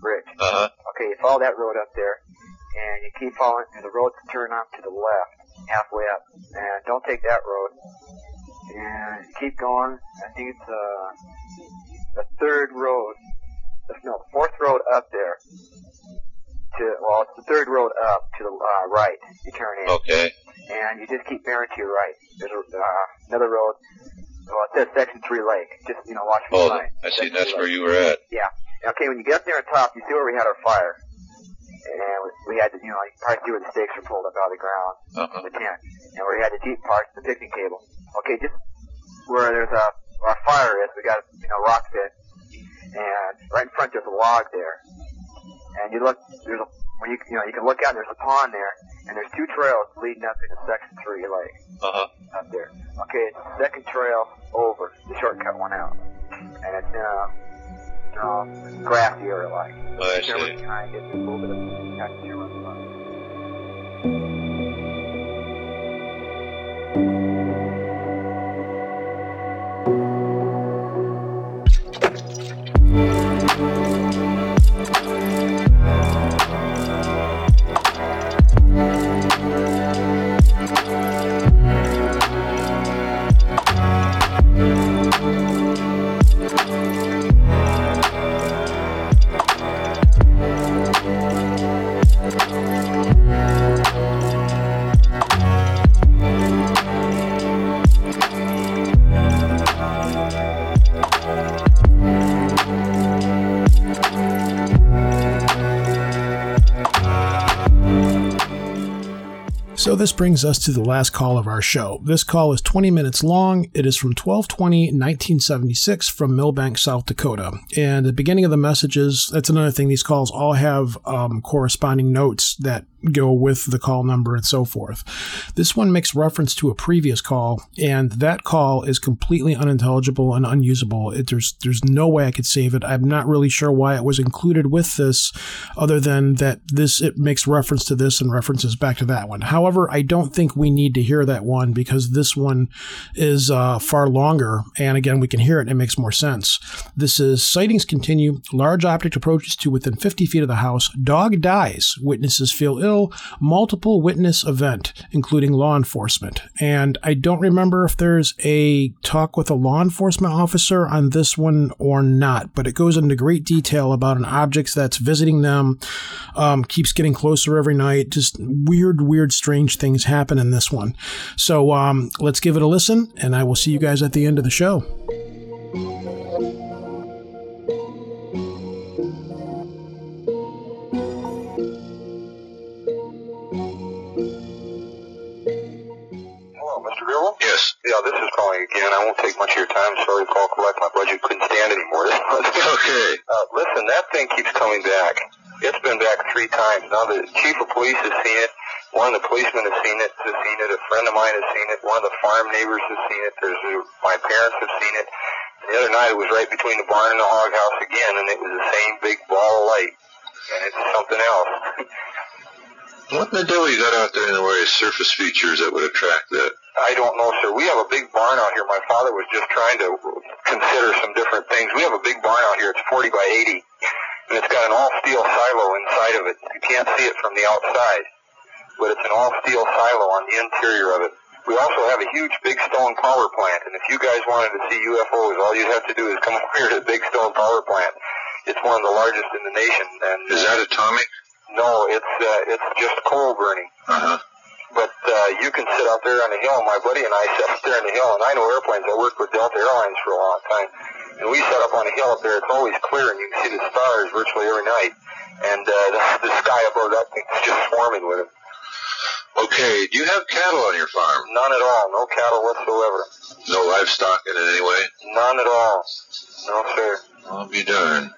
Bridge. Uh-huh. Okay, you follow that road up there and you keep following and the road's turn off to the left, halfway up. And don't take that road. And keep going. I think it's, uh, the third road, no, the fourth road up there to, well, it's the third road up to the uh, right. You turn in, Okay. and you just keep bearing to your right. There's a, uh, another road. Well, it says Section Three Lake. Just you know, watch for Oh, the. I see. Section That's where Lake. you were at. Yeah. Okay, when you get up there on top, you see where we had our fire, and we, we had to, you know, you probably see where the stakes were pulled up out of the ground, Uh-huh. the tent, and where we had the deep parts, the picnic table. Okay, just where there's a where our fire is, we got you know rock pit, and right in front there's a log there, and you look there's a when you you know you can look out there's a pond there, and there's two trails leading up into Section Three Lake Uh-huh. up there. Okay, it's the second trail over, the shortcut one out, and it's in a know, grassy area like. I see. behind it, a little bit of got the this brings us to the last call of our show. This call is 20 minutes long. It is from 1220 1976 from Milbank, South Dakota. And the beginning of the messages, that's another thing, these calls all have um, corresponding notes that go with the call number and so forth. This one makes reference to a previous call, and that call is completely unintelligible and unusable. It, there's there's no way I could save it. I'm not really sure why it was included with this, other than that this it makes reference to this and references back to that one. However, I don't think we need to hear that one because this one is uh, far longer, and again we can hear it. It makes more sense. This is sightings continue. Large object approaches to within 50 feet of the house. Dog dies. Witnesses feel ill multiple witness event, including law enforcement. And I don't remember if there's a talk with a law enforcement officer on this one or not, but it goes into great detail about an object that's visiting them, um, keeps getting closer every night. Just weird, weird, strange things happen in this one. So um, let's give it a listen, and I will see you guys at the end of the show. Yes. Yeah, this is calling again. I won't take much of your time. Sorry call collect. My budget couldn't stand anymore. Okay. Uh, listen, that thing keeps coming back. It's been back three times. Now the chief of police has seen it. One of the policemen has seen it. Has seen it. A friend of mine has seen it. One of the farm neighbors has seen it. There's a, my parents have seen it. The other night it was right between the barn and the hog house again, and it was the same big ball of light. And it's something else. What in the devil you got out there in the way of surface features that would attract that? I don't know, sir. We have a big barn out here. My father was just trying to consider some different things. We have a big barn out here. It's 40 by 80, and it's got an all steel silo inside of it. You can't see it from the outside, but it's an all steel silo on the interior of it. We also have a huge big stone power plant, and if you guys wanted to see UFOs, all you'd have to do is come up here to the big stone power plant. It's one of the largest in the nation. And Is that uh, atomic? No, it's uh, it's just coal burning. Uh huh. But uh, you can sit out there on the hill. My buddy and I sat up there on the hill, and I know airplanes. I worked with Delta Airlines for a long time, and we sat up on the hill up there. It's always clear, and you can see the stars virtually every night. And uh, the, the sky above that thing is just swarming with them. Okay. Do you have cattle on your farm? None at all. No cattle whatsoever. No livestock in it anyway? None at all. No, sir. I'll be darned.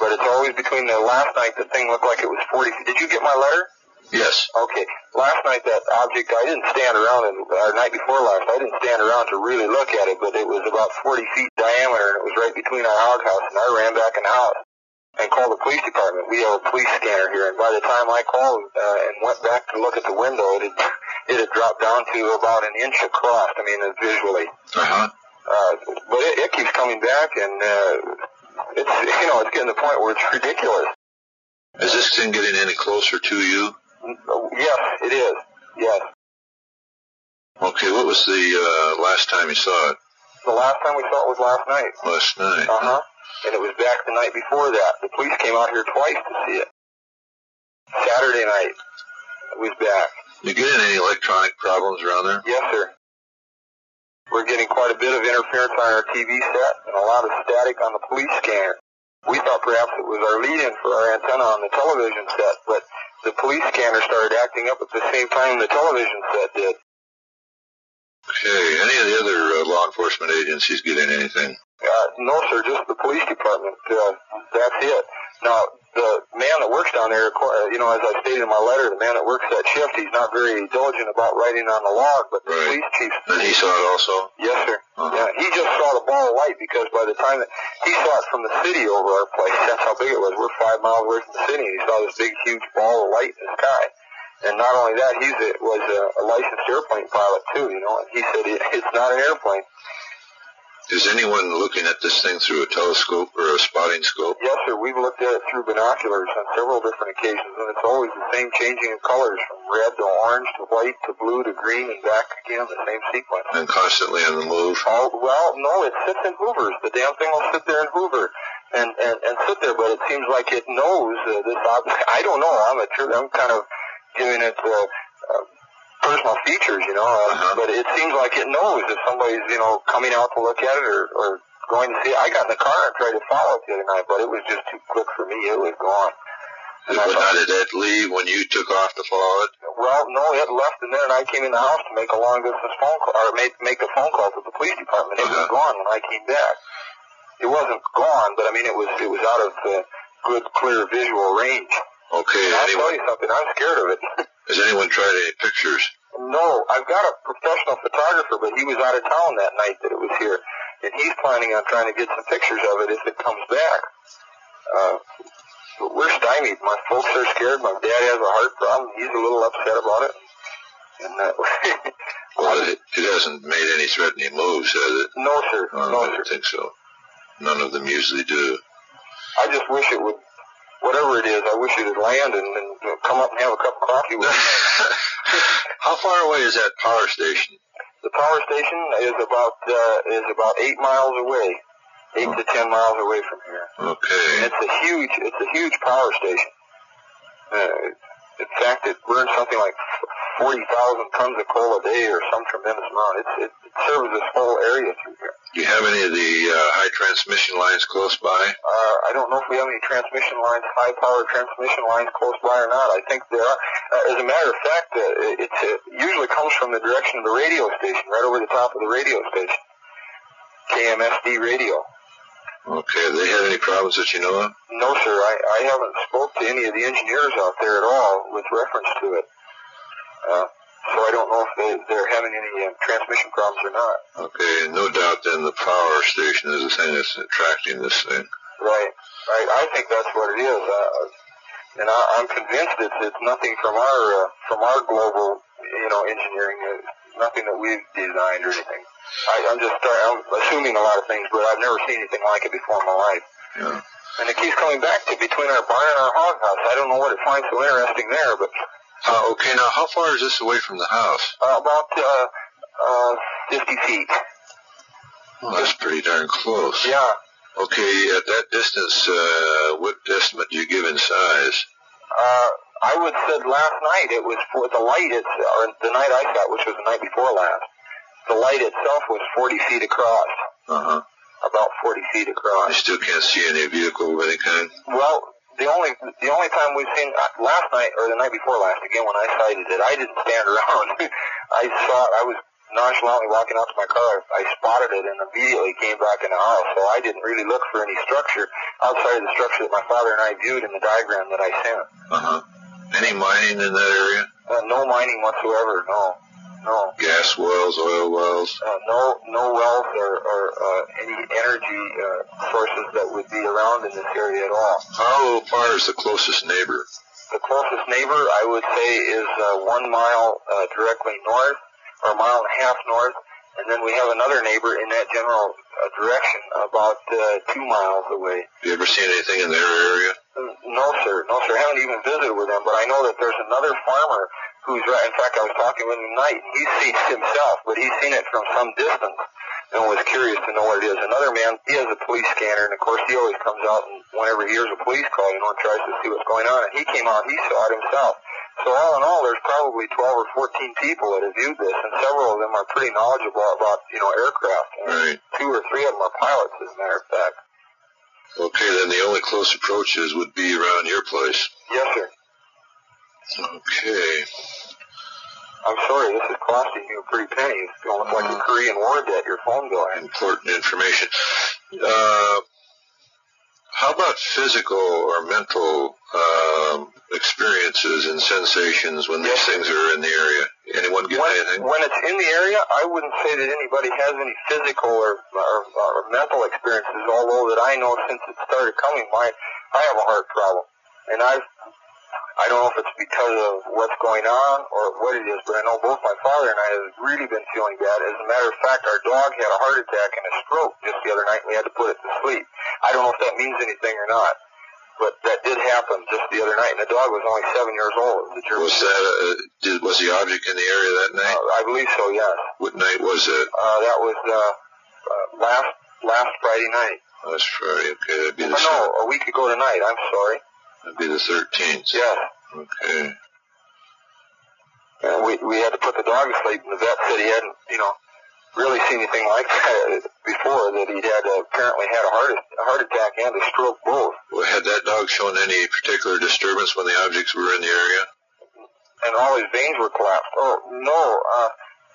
But it's always between the last night. The thing looked like it was 40. Did you get my letter? Yes. Okay. Last night that object, I didn't stand around, and or night before last, I didn't stand around to really look at it, but it was about 40 feet diameter, and it was right between our hog house, and I ran back in the house and called the police department. We have a police scanner here, and by the time I called uh, and went back to look at the window, it had, it had dropped down to about an inch across. I mean, visually. Uh huh. Uh, but it, it keeps coming back, and uh, it's you know it's getting to the point where it's ridiculous. Is this thing getting any closer to you? Yes, it is. Yes. Okay. What was the uh, last time you saw it? The last time we saw it was last night. Last night. Uh huh. And it was back the night before that. The police came out here twice to see it. Saturday night it was back. You getting any electronic problems around there? Yes, sir. We're getting quite a bit of interference on our TV set and a lot of static on the police scanner. We thought perhaps it was our lead-in for our antenna on the television set, but the police scanner started acting up at the same time the television set did. Okay. Any of the other uh, law enforcement agencies getting anything? Uh, no, sir, just the police department. Uh, that's it. Now, the man that works down there, uh, you know, as I stated in my letter, the man that works that shift, he's not very diligent about writing on the log, but the Right. police chief, And he saw it also? yes, sir. Uh-huh. Yeah, he just saw the ball of light because by the time that he saw it from the city over our place, that's how big it was. We're five miles away from the city, and he saw this big, huge ball of light in the sky. And not only that, he's was a, a licensed airplane pilot too, you know. And he said it, it's not an airplane. Is anyone looking at this thing through a telescope or a spotting scope? Yes, sir. We've looked at it through binoculars on several different occasions, and it's always the same changing of colors from red to orange to white to blue to green and back again, the same sequence. And constantly on the move? Oh, well, no, it sits in hoovers. The damn thing will sit there and hoover and, and, and sit there, but it seems like it knows uh, this object. I don't know. I'm a, I'm kind of giving it, uh, personal features, you know, uh, Uh-huh. but it seems like it knows if somebody's, you know, coming out to look at it or, or going to see it. I got in the car and tried to follow it the other night, but it was just too quick for me. It was gone. But how did that leave when you took off to follow it? Well, no, it left in there, and I came in the house to make a long distance phone call, or make make a phone call to the police department. It was gone when I came back. It wasn't gone, but I mean, it was it was out of the good, clear visual range. Okay. And I'll anyone, tell you something. I'm scared of it. has anyone tried any pictures? No, I've got a professional photographer, but he was out of town that night that it was here, and he's planning on trying to get some pictures of it if it comes back. Uh, but we're stymied. My folks are scared. My dad has a heart problem. He's a little upset about it. And uh, Well, it, it hasn't made any threatening moves, has it? no, sir. Oh, No, I don't think so. None of them usually do. I just wish it would, whatever it is, I wish it would land and, and come up and have a cup of coffee with me. How far away is that power station? The power station is about uh, is about eight miles away, eight to ten miles away from here. Okay. And it's a huge it's a huge power station. Uh, in fact, it burns something like forty thousand tons of coal a day, or some tremendous amount. It's, it, it serves this whole area through here. Do you have any of the uh, high transmission lines close by? Uh, I don't know if we have any transmission lines, high power transmission lines close by or not. I think there are. Uh, as a matter of fact, uh, it, it usually comes from the direction of the radio station, right over the top of the radio station. KMSD radio. Okay. Have they had any problems that you know of? No, sir. I, I haven't spoke to any of the engineers out there at all with reference to it. Uh, so I don't know if they, they're having any uh, transmission problems or not. Okay. No doubt then the power station is the thing that's attracting this thing. Right. Right. I think that's what it is. Uh, and I, I'm convinced it's, it's nothing from our uh, from our global, you know, engineering. Uh, nothing that we've designed or anything. I, I'm just start, I'm assuming a lot of things, but I've never seen anything like it before in my life. Yeah. And it keeps coming back to between our barn and our hog house. I don't know what it finds so interesting there, but Uh, okay. Now, how far is this away from the house? uh, about uh, uh, 50 feet. Well, that's pretty darn close. Yeah. Okay. At that distance, uh, what estimate do you give in size? Uh, I would said last night it was for the light. It's or the night I got, which was the night before last. The light itself was 40 feet across, Uh huh. about 40 feet across. You still can't see any vehicle of any kind. Well, the only the only time we've seen uh, last night or the night before last again when I sighted it, I didn't stand around. I saw it. I was nonchalantly walking out to my car. I spotted it and immediately came back in the house. So I didn't really look for any structure outside of the structure that my father and I viewed in the diagram that I sent. Uh huh. Any mining in that area? Uh, no mining whatsoever. No, no. Gas wells, oil wells. uh, no no wells or, or uh, any energy uh, sources that would be around in this area at all. How far is the closest neighbor? The closest neighbor, I would say, is uh, one mile uh, directly north, or a mile and a half north, and then we have another neighbor in that general uh, direction, about uh, two miles away. Have you ever seen anything in their area? No, sir. No, sir. I haven't even visited with them, but I know that there's another farmer who's right. In fact, I was talking with him tonight. He's seen it himself, but he's seen it from some distance and was curious to know what it is. Another man, he has a police scanner, and of course, he always comes out and whenever he hears a police call, you know, and tries to see what's going on. And he came out, he saw it himself. So all in all, there's probably 12 or 14 people that have viewed this, and several of them are pretty knowledgeable about, you know, aircraft. And Right. Two or three of them are pilots, as a matter of fact. Okay, then the only close approaches would be around your place. Yes, sir. Okay. I'm sorry, this is costing you a pretty penny. It's going to look like a Korean war debt, your phone bill. Important information. Uh, how about physical or mental um, experiences and sensations when these things are in the area? Anyone get When, anything? when it's in the area, I wouldn't say that anybody has any physical or, or, or mental experiences, although that I know since it started coming, my, I have a heart problem. And I've, I don't know if it's because of what's going on or what it is, but I know both my father and I have really been feeling bad. As a matter of fact, our dog had a heart attack and a stroke just the other night and we had to put it to sleep. I don't know if that means anything or not. But that did happen just the other night, and the dog was only seven years old. Was German Was that uh, did, was the object in the area that night? Uh, I believe so. Yes. What night was it? Uh, that was uh, uh, last last Friday night. Last Friday. Okay, that'd be Oh, the no, a week ago tonight. I'm sorry. that'd be the thirteenth. Yes. Okay. And we we had to put the dog to sleep, and the vet said he hadn't, you know, really seen anything like that before. That he'd had uh, apparently had a heart a heart attack and a stroke both. Well, had that dog shown any particular disturbance when the objects were in the area? and all his veins were collapsed. Oh no, uh,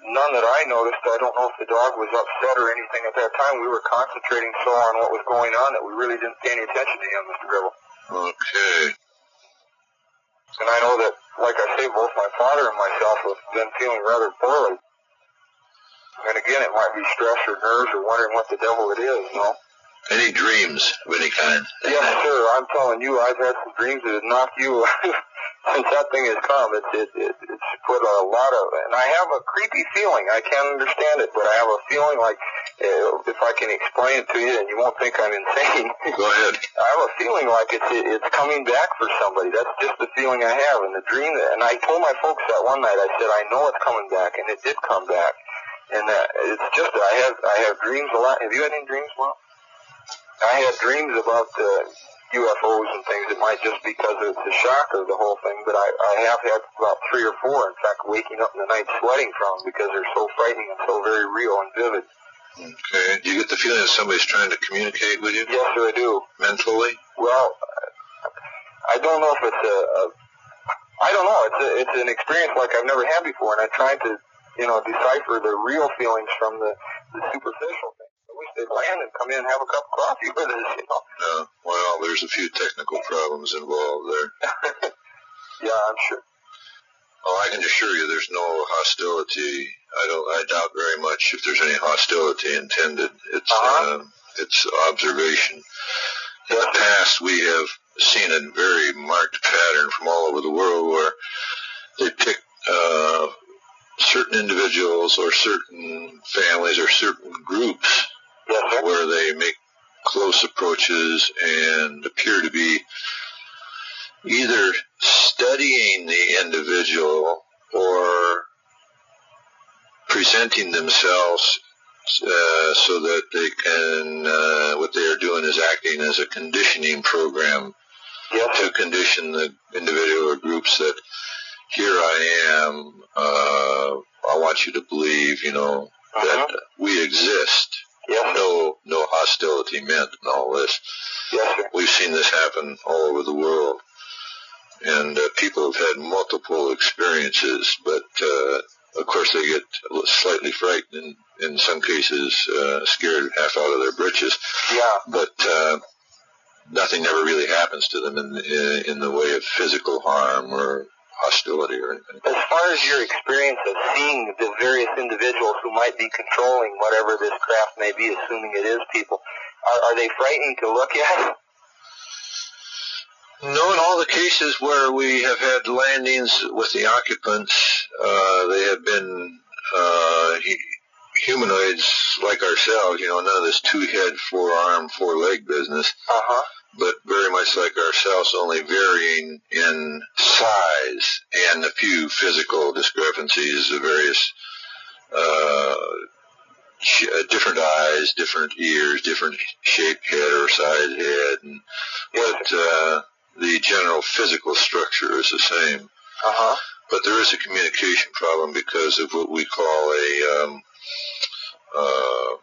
none that I noticed. I don't know if the dog was upset or anything at that time. We were concentrating so on what was going on that we really didn't pay any attention to him, Mr. Gribble. Okay. And I know that, like I say, both my father and myself have been feeling rather poorly. And again, it might be stress or nerves or wondering what the devil it is, you know. Any dreams of any kind? Yes, sir. I'm telling you, I've had some dreams that have knocked you since that thing has come. It's it, it it's put a lot of, and I have a creepy feeling. I can't understand it, but I have a feeling like uh, if I can explain it to you, and you won't think I'm insane. Go ahead. I have a feeling like it's it, it's coming back for somebody. That's just the feeling I have, and the dream. That, and I told my folks that one night. I said I know it's coming back, and it did come back. And uh, it's just I have I have dreams a lot. Have you had any dreams, Mom? I had dreams about uh, UFOs and things. It might just be because of the shock of the whole thing, but I, I have had about three or four. In fact, waking up in the night sweating from them because they're so frightening and so very real and vivid. Okay. Do you get the feeling that somebody's trying to communicate with you? Yes, sir, I do. Mentally? Well, I don't know if it's a, a I don't know. It's a, it's an experience like I've never had before, and I tried to, you know, decipher the real feelings from the, the superficial thing. I wish they'd land and come in and have a cup of coffee with us, you know. Uh, well, there's a few technical problems involved there. yeah, I'm sure. Oh, I can assure you, there's no hostility. I don't. I doubt very much if there's any hostility intended. It's Uh-huh. um, it's observation. In the past, we have seen a very marked pattern from all over the world where they pick uh, certain individuals or certain families or certain groups Yes, where they make close approaches and appear to be either studying the individual or presenting themselves uh, so that they can, uh, what they are doing is acting as a conditioning program Yes, to condition the individual or groups that here I am, uh, I want you to believe, you know, that Uh-huh. we exist. No, no hostility meant in all this. Yes, sir. We've seen this happen all over the world. And uh, people have had multiple experiences, but uh, of course they get slightly frightened and in some cases uh, scared half out of their britches. Yeah. But uh, nothing ever really happens to them in, in, in the way of physical harm or hostility or anything. As far as your experience of seeing the various individuals who might be controlling whatever this craft may be, assuming it is people, are, are they frightening to look at? No, in all the cases where we have had landings with the occupants, uh, they have been uh, humanoids like ourselves. You know, none of this two-head, four-arm, four-leg business, Uh-huh. But very much like ourselves, only varying in size and a few physical discrepancies of various uh, uh, different eyes, different ears, different shaped head or size head, and but uh, the general physical structure is the same. Uh-huh. But there is a communication problem because of what we call a, um, uh,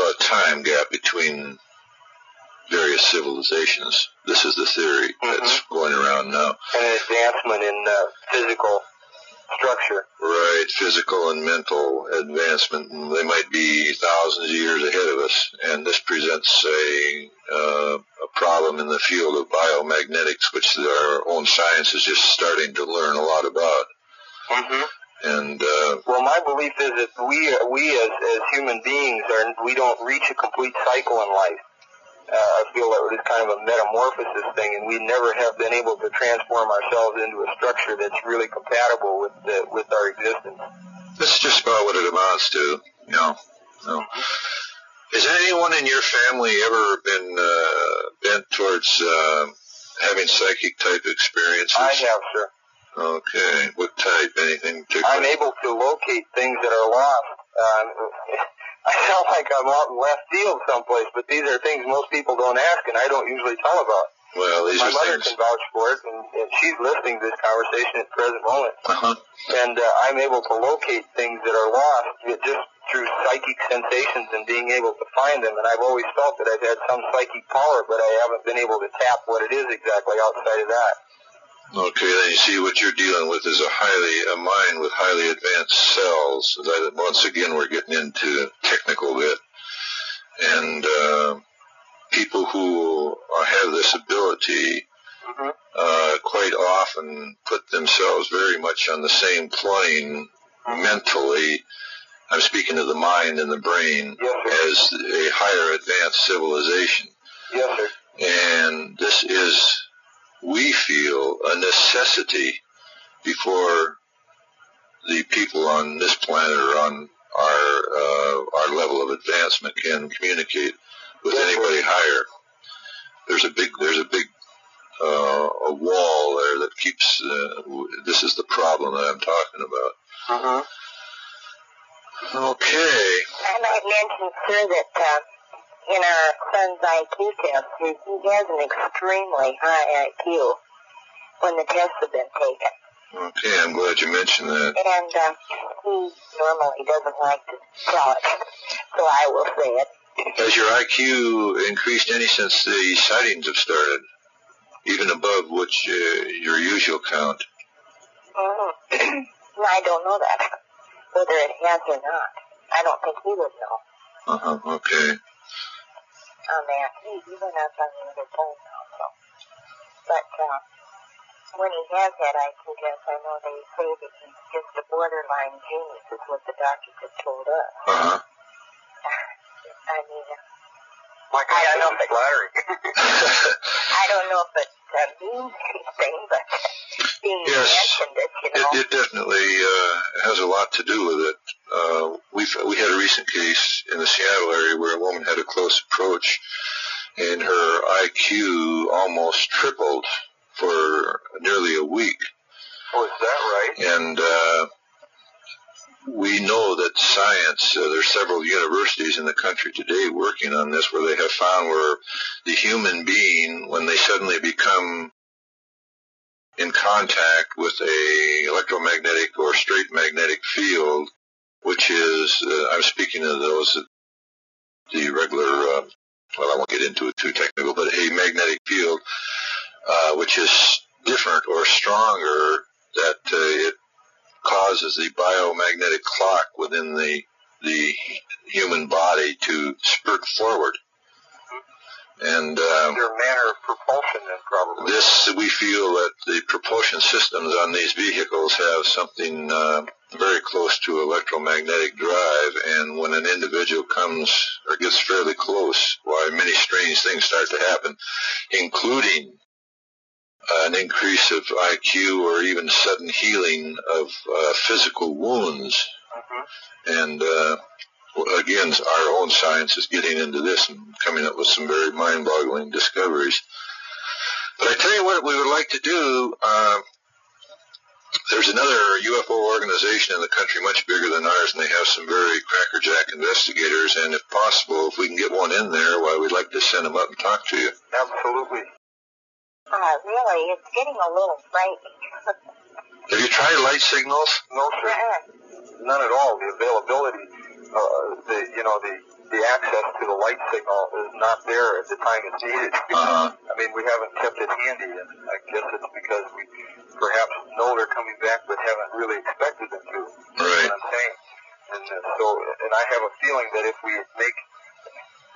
a time gap between various civilizations. This is the theory that's going around now. An advancement in uh, physical structure. Right, physical and mental advancement. And They might be thousands of years ahead of us, and this presents a, uh, a problem in the field of biomagnetics, which our own science is just starting to learn a lot about. Mm-hmm. And uh, Well, my belief is that we we as as human beings are we don't reach a complete cycle in life. Uh, I feel that it's kind of a metamorphosis thing, and we never have been able to transform ourselves into a structure that's really compatible with the, with our existence. this is just about what it amounts to. You know. No. Has anyone in your family ever been uh, bent towards uh, having psychic type experiences? I have, sir. Okay. What type? Anything particular? I'm able to locate things that are lost. Um, I sound like I'm out in left field someplace, but these are things most people don't ask, and I don't usually tell about. Well, these My are mother things. can vouch for it, and, and she's listening to this conversation at the present moment. Uh-huh. And uh, I'm able to locate things that are lost ju- just through psychic sensations and being able to find them. And I've always felt that I've had some psychic power, but I haven't been able to tap what it is exactly outside of that. Okay, then you see what you're dealing with is a highly a mind with highly advanced cells. That once again we're getting into technical bit, and uh, people who have this ability uh, quite often put themselves very much on the same plane mentally. I'm speaking of the mind and the brain as a higher advanced civilization. Yes, sir. And this is, we feel, a necessity before the people on this planet or on our uh, our level of advancement can communicate with anybody higher. There's a big there's a big uh, a wall there that keeps. Uh, w- this is the problem that I'm talking about. Uh-huh. Okay. I might mention, sir, that uh, in our son's IQ test, he he has an extremely high IQ when the tests have been taken. Okay, I'm glad you mentioned that. And uh, he normally doesn't like to tell it, so I will say it. Has your IQ increased any since the sightings have started? Even above which uh, your usual count? Mm. I don't know that, whether it has or not. I don't think he would know Uh-huh, okay. On that. He, he went up on the other phone now, so. But uh, when he has had IQ tests, I know they say that he's just a borderline genius, is what the doctors have told us. Uh-huh. I mean, My I don't know if it, flattering. I don't know if it uh, means anything, but being Yes. mentioned it, you It, know. it definitely uh, has a lot to do with it. Uh, we've, we had a recent case in the Seattle area where a woman had a close approach and her IQ almost tripled for nearly a week. Oh, is that right? And uh, we know that science, uh, there's several universities in the country today working on this where they have found where the human being, when they suddenly become in contact with a electromagnetic or straight magnetic field, which is, uh, I'm speaking of those, the regular, uh, well, I won't get into it too technical, but a magnetic field, uh, which is different or stronger, that uh, it causes the biomagnetic clock within the the human body to spurt forward. And um, Their manner of propulsion, then, probably. this, we feel that the propulsion systems on these vehicles have something uh, very close to electromagnetic drive, and when an individual comes or gets fairly close, why many strange things start to happen, including uh, an increase of IQ or even sudden healing of uh, physical wounds. And uh, again, our own science is getting into this and coming up with some very mind-boggling discoveries. But I tell you what we would like to do. Uh, there's another UFO organization in the country much bigger than ours, and they have some very crackerjack investigators. And if possible, if we can get one in there, why we'd like to send them up and talk to you. Absolutely. Uh, really, it's getting a little frightening. Have you tried light signals? No, sir. None at all. The availability, the you know the the access to the light signal is not there at the time it's needed. Uh-huh. I mean, we haven't kept it handy, and I guess it's because we perhaps know they're coming back, but haven't really expected them to. You know Right. what I'm saying? And uh, so, and I have a feeling that if we make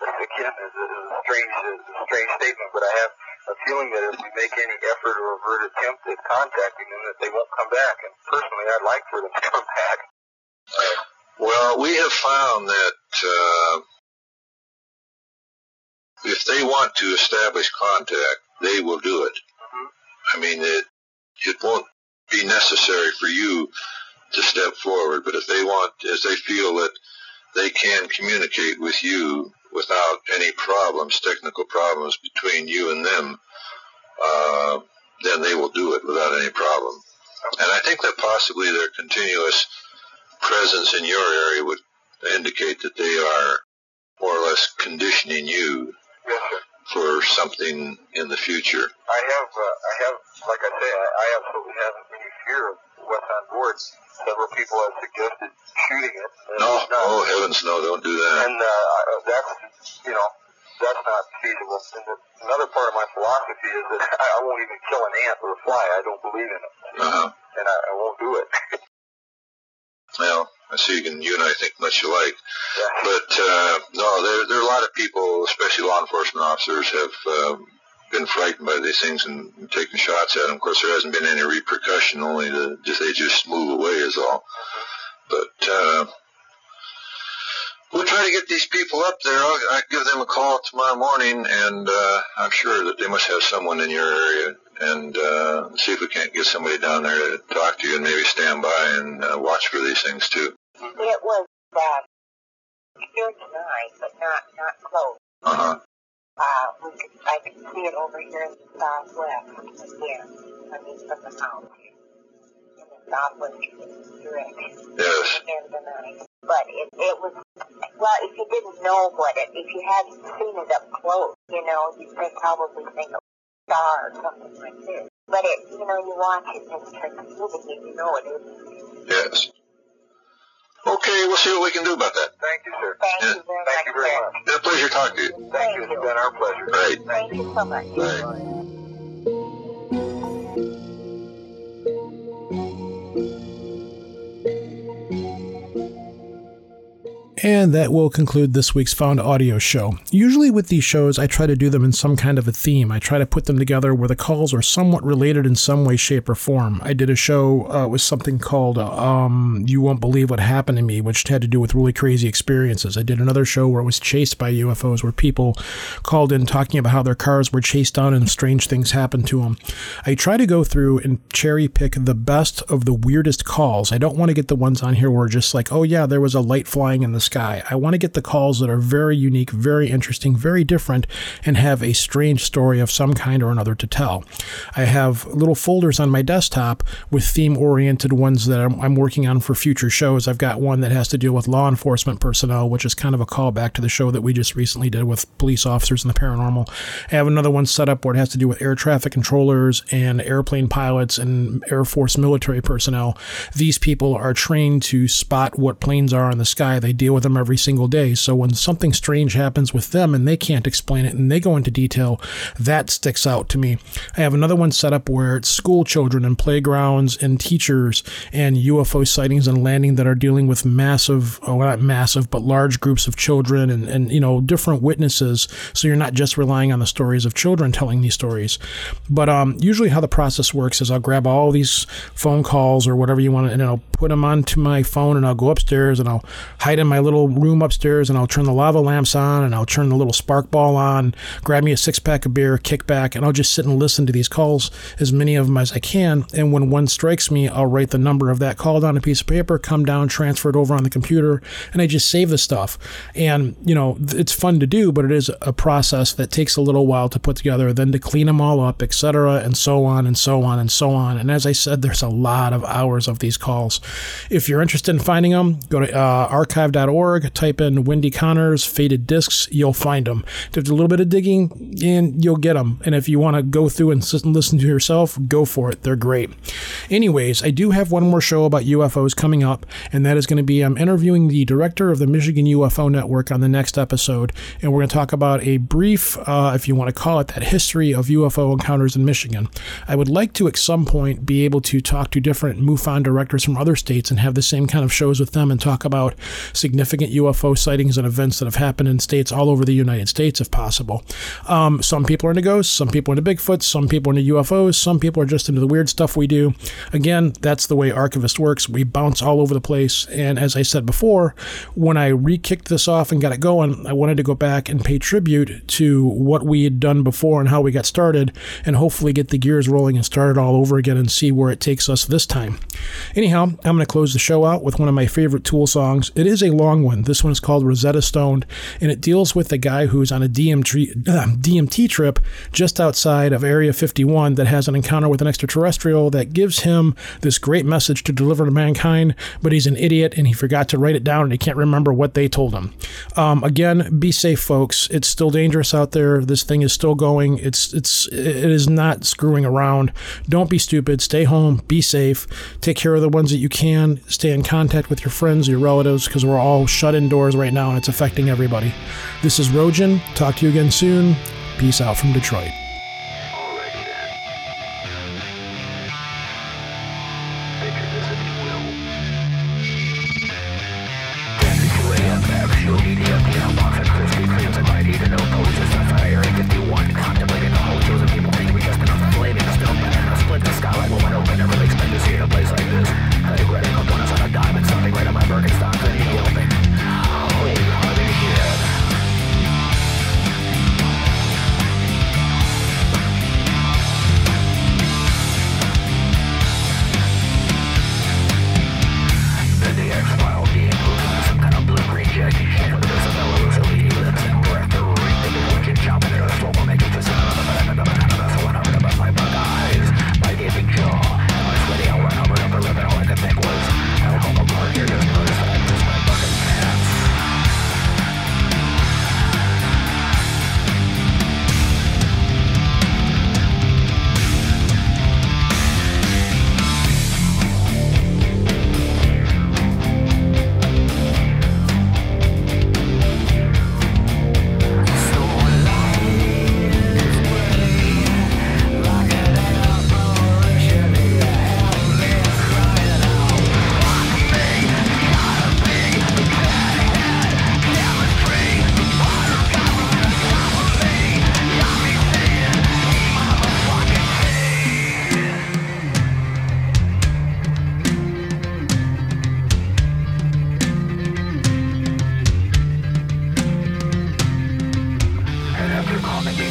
this again is a, is a strange, a strange statement, but I have a feeling that if we make any effort or overt attempt at contacting them, that they won't come back. And personally, I'd like for them to come back. Well, we have found that uh, if they want to establish contact, they will do it. I mean, it it won't be necessary for you to step forward, but if they want, as they feel that they can communicate with you without any problems, technical problems between you and them, uh, then they will do it without any problem. And I think that possibly their continuous presence in your area would indicate that they are more or less conditioning you Yes, for something in the future. I have, uh, I have, like I say, I, I absolutely haven't any fear of what's on board. Several people have suggested shooting it. No, not- oh heavens, no! Don't do that. and uh, that's you know that's not feasible. And the, another part of my philosophy is that I, I won't even kill an ant or a fly. I don't believe in it, Uh-huh. and I, I won't do it. Well, I see you, can, you and I think much alike. But uh, no, there there are a lot of people, especially law enforcement officers, have um, been frightened by these things and, and taken shots at them. Of course, there hasn't been any repercussion. Only the just they just move away is all. But uh, we'll try to get these people up there. I'll, I'll give them a call tomorrow morning, and uh, I'm sure that they must have someone in your area. And uh, see if we can't get somebody down there to talk to you and maybe stand by and uh, watch for these things too. It was uh, here tonight, but not not close. Uh huh. Uh, we could, I could see it over here in the southwest again. I mean, from the house in the southwest direction. Yes. In the night, but it it was well. If you didn't know what it, if you hadn't seen it up close, you know, you'd think probably think star or something like this. But it, you know, you watch it and it's like moving, and you know it is. Yes. Okay, we'll see what we can do about that. Thank you, sir. Thank you very Thank you much. very much. It's a pleasure talking to you. Thank you. It's been our pleasure. Right. Thank you so much. Right. And that will conclude this week's Found Audio show. Usually, with these shows, I try to do them in some kind of a theme. I try to put them together where the calls are somewhat related in some way, shape, or form. I did a show uh, with something called um, You Won't Believe What Happened to Me, which had to do with really crazy experiences. I did another show where it was chased by UFOs, where people called in talking about how their cars were chased down and strange things happened to them. I try to go through and cherry pick the best of the weirdest calls. I don't want to get the ones on here where just like, oh yeah, there was a light flying in the sky. I want to get the calls that are very unique, very interesting, very different, and have a strange story of some kind or another to tell. I have little folders on my desktop with theme oriented ones that I'm, I'm working on for future shows. I've got one that has to deal with law enforcement personnel, which is kind of a callback to the show that we just recently did with police officers and the paranormal. I have another one set up where it has to do with air traffic controllers and airplane pilots and Air Force military personnel. These people are trained to spot what planes are in the sky. They deal with them every single day. So when something strange happens with them and they can't explain it and they go into detail, that sticks out to me. I have another one set up where it's school children and playgrounds and teachers and UFO sightings and landing that are dealing with massive, oh, not massive, but large groups of children and, and, you know, different witnesses. So you're not just relying on the stories of children telling these stories. But um, usually how the process works is I'll grab all these phone calls or whatever you want and I'll put them onto my phone and I'll go upstairs and I'll hide in my little room upstairs and I'll turn the lava lamps on and I'll turn the little spark ball on, grab me a six pack of beer, kick back, and I'll just sit and listen to these calls, as many of them as I can. And when one strikes me, I'll write the number of that call down a piece of paper, come down, transfer it over on the computer, and I just save the stuff. And, you know, it's fun to do, but it is a process that takes a little while to put together, then to clean them all up, etc., and so on and so on and so on. And as I said, there's a lot of hours of these calls. If you're interested in finding them, go to uh, archive.org, type in Wendy Connors faded discs, you'll find them. There's a little bit of digging, and you'll get them. And if you want to go through and listen to yourself, go for it. They're great. Anyways, I do have one more show about UFOs coming up, and that is going to be I'm interviewing the director of the Michigan UFO Network on the next episode, and we're going to talk about a brief, uh, if you want to call it that, history of UFO encounters in Michigan. I would like to, at some point, be able to talk to different MUFON directors from other states and have the same kind of shows with them and talk about significant UFO sightings and events that have happened in states all over the United States, if possible. Um, some people are into ghosts, some people are into Bigfoot, some people are into UFOs, some people are just into the weird stuff we do. Again, that's the way Archivist works. We bounce all over the place. And as I said before, when I re kicked this off and got it going, I wanted to go back and pay tribute to what we had done before and how we got started, and hopefully get the gears rolling and start it all over again and see where it takes us this time. Anyhow, I'm going to close the show out with one of my favorite Tool songs. It is a long one. This one is called Rosetta Stone, and it deals with a guy who's on a DMT, uh, DMT trip just outside of Area 51 that has an encounter with an extraterrestrial that gives him this great message to deliver to mankind, but he's an idiot and he forgot to write it down and he can't remember what they told him. Um, again, be safe, folks. It's still dangerous out there. This thing is still going. It's it's it is not screwing around. Don't be stupid. Stay home. Be safe. Take care of the ones that you can. Stay in contact with your friends, your relatives, because we're all shut indoors right now and it's affecting everybody. This is Rojan. Talk to you again soon. Peace out from Detroit.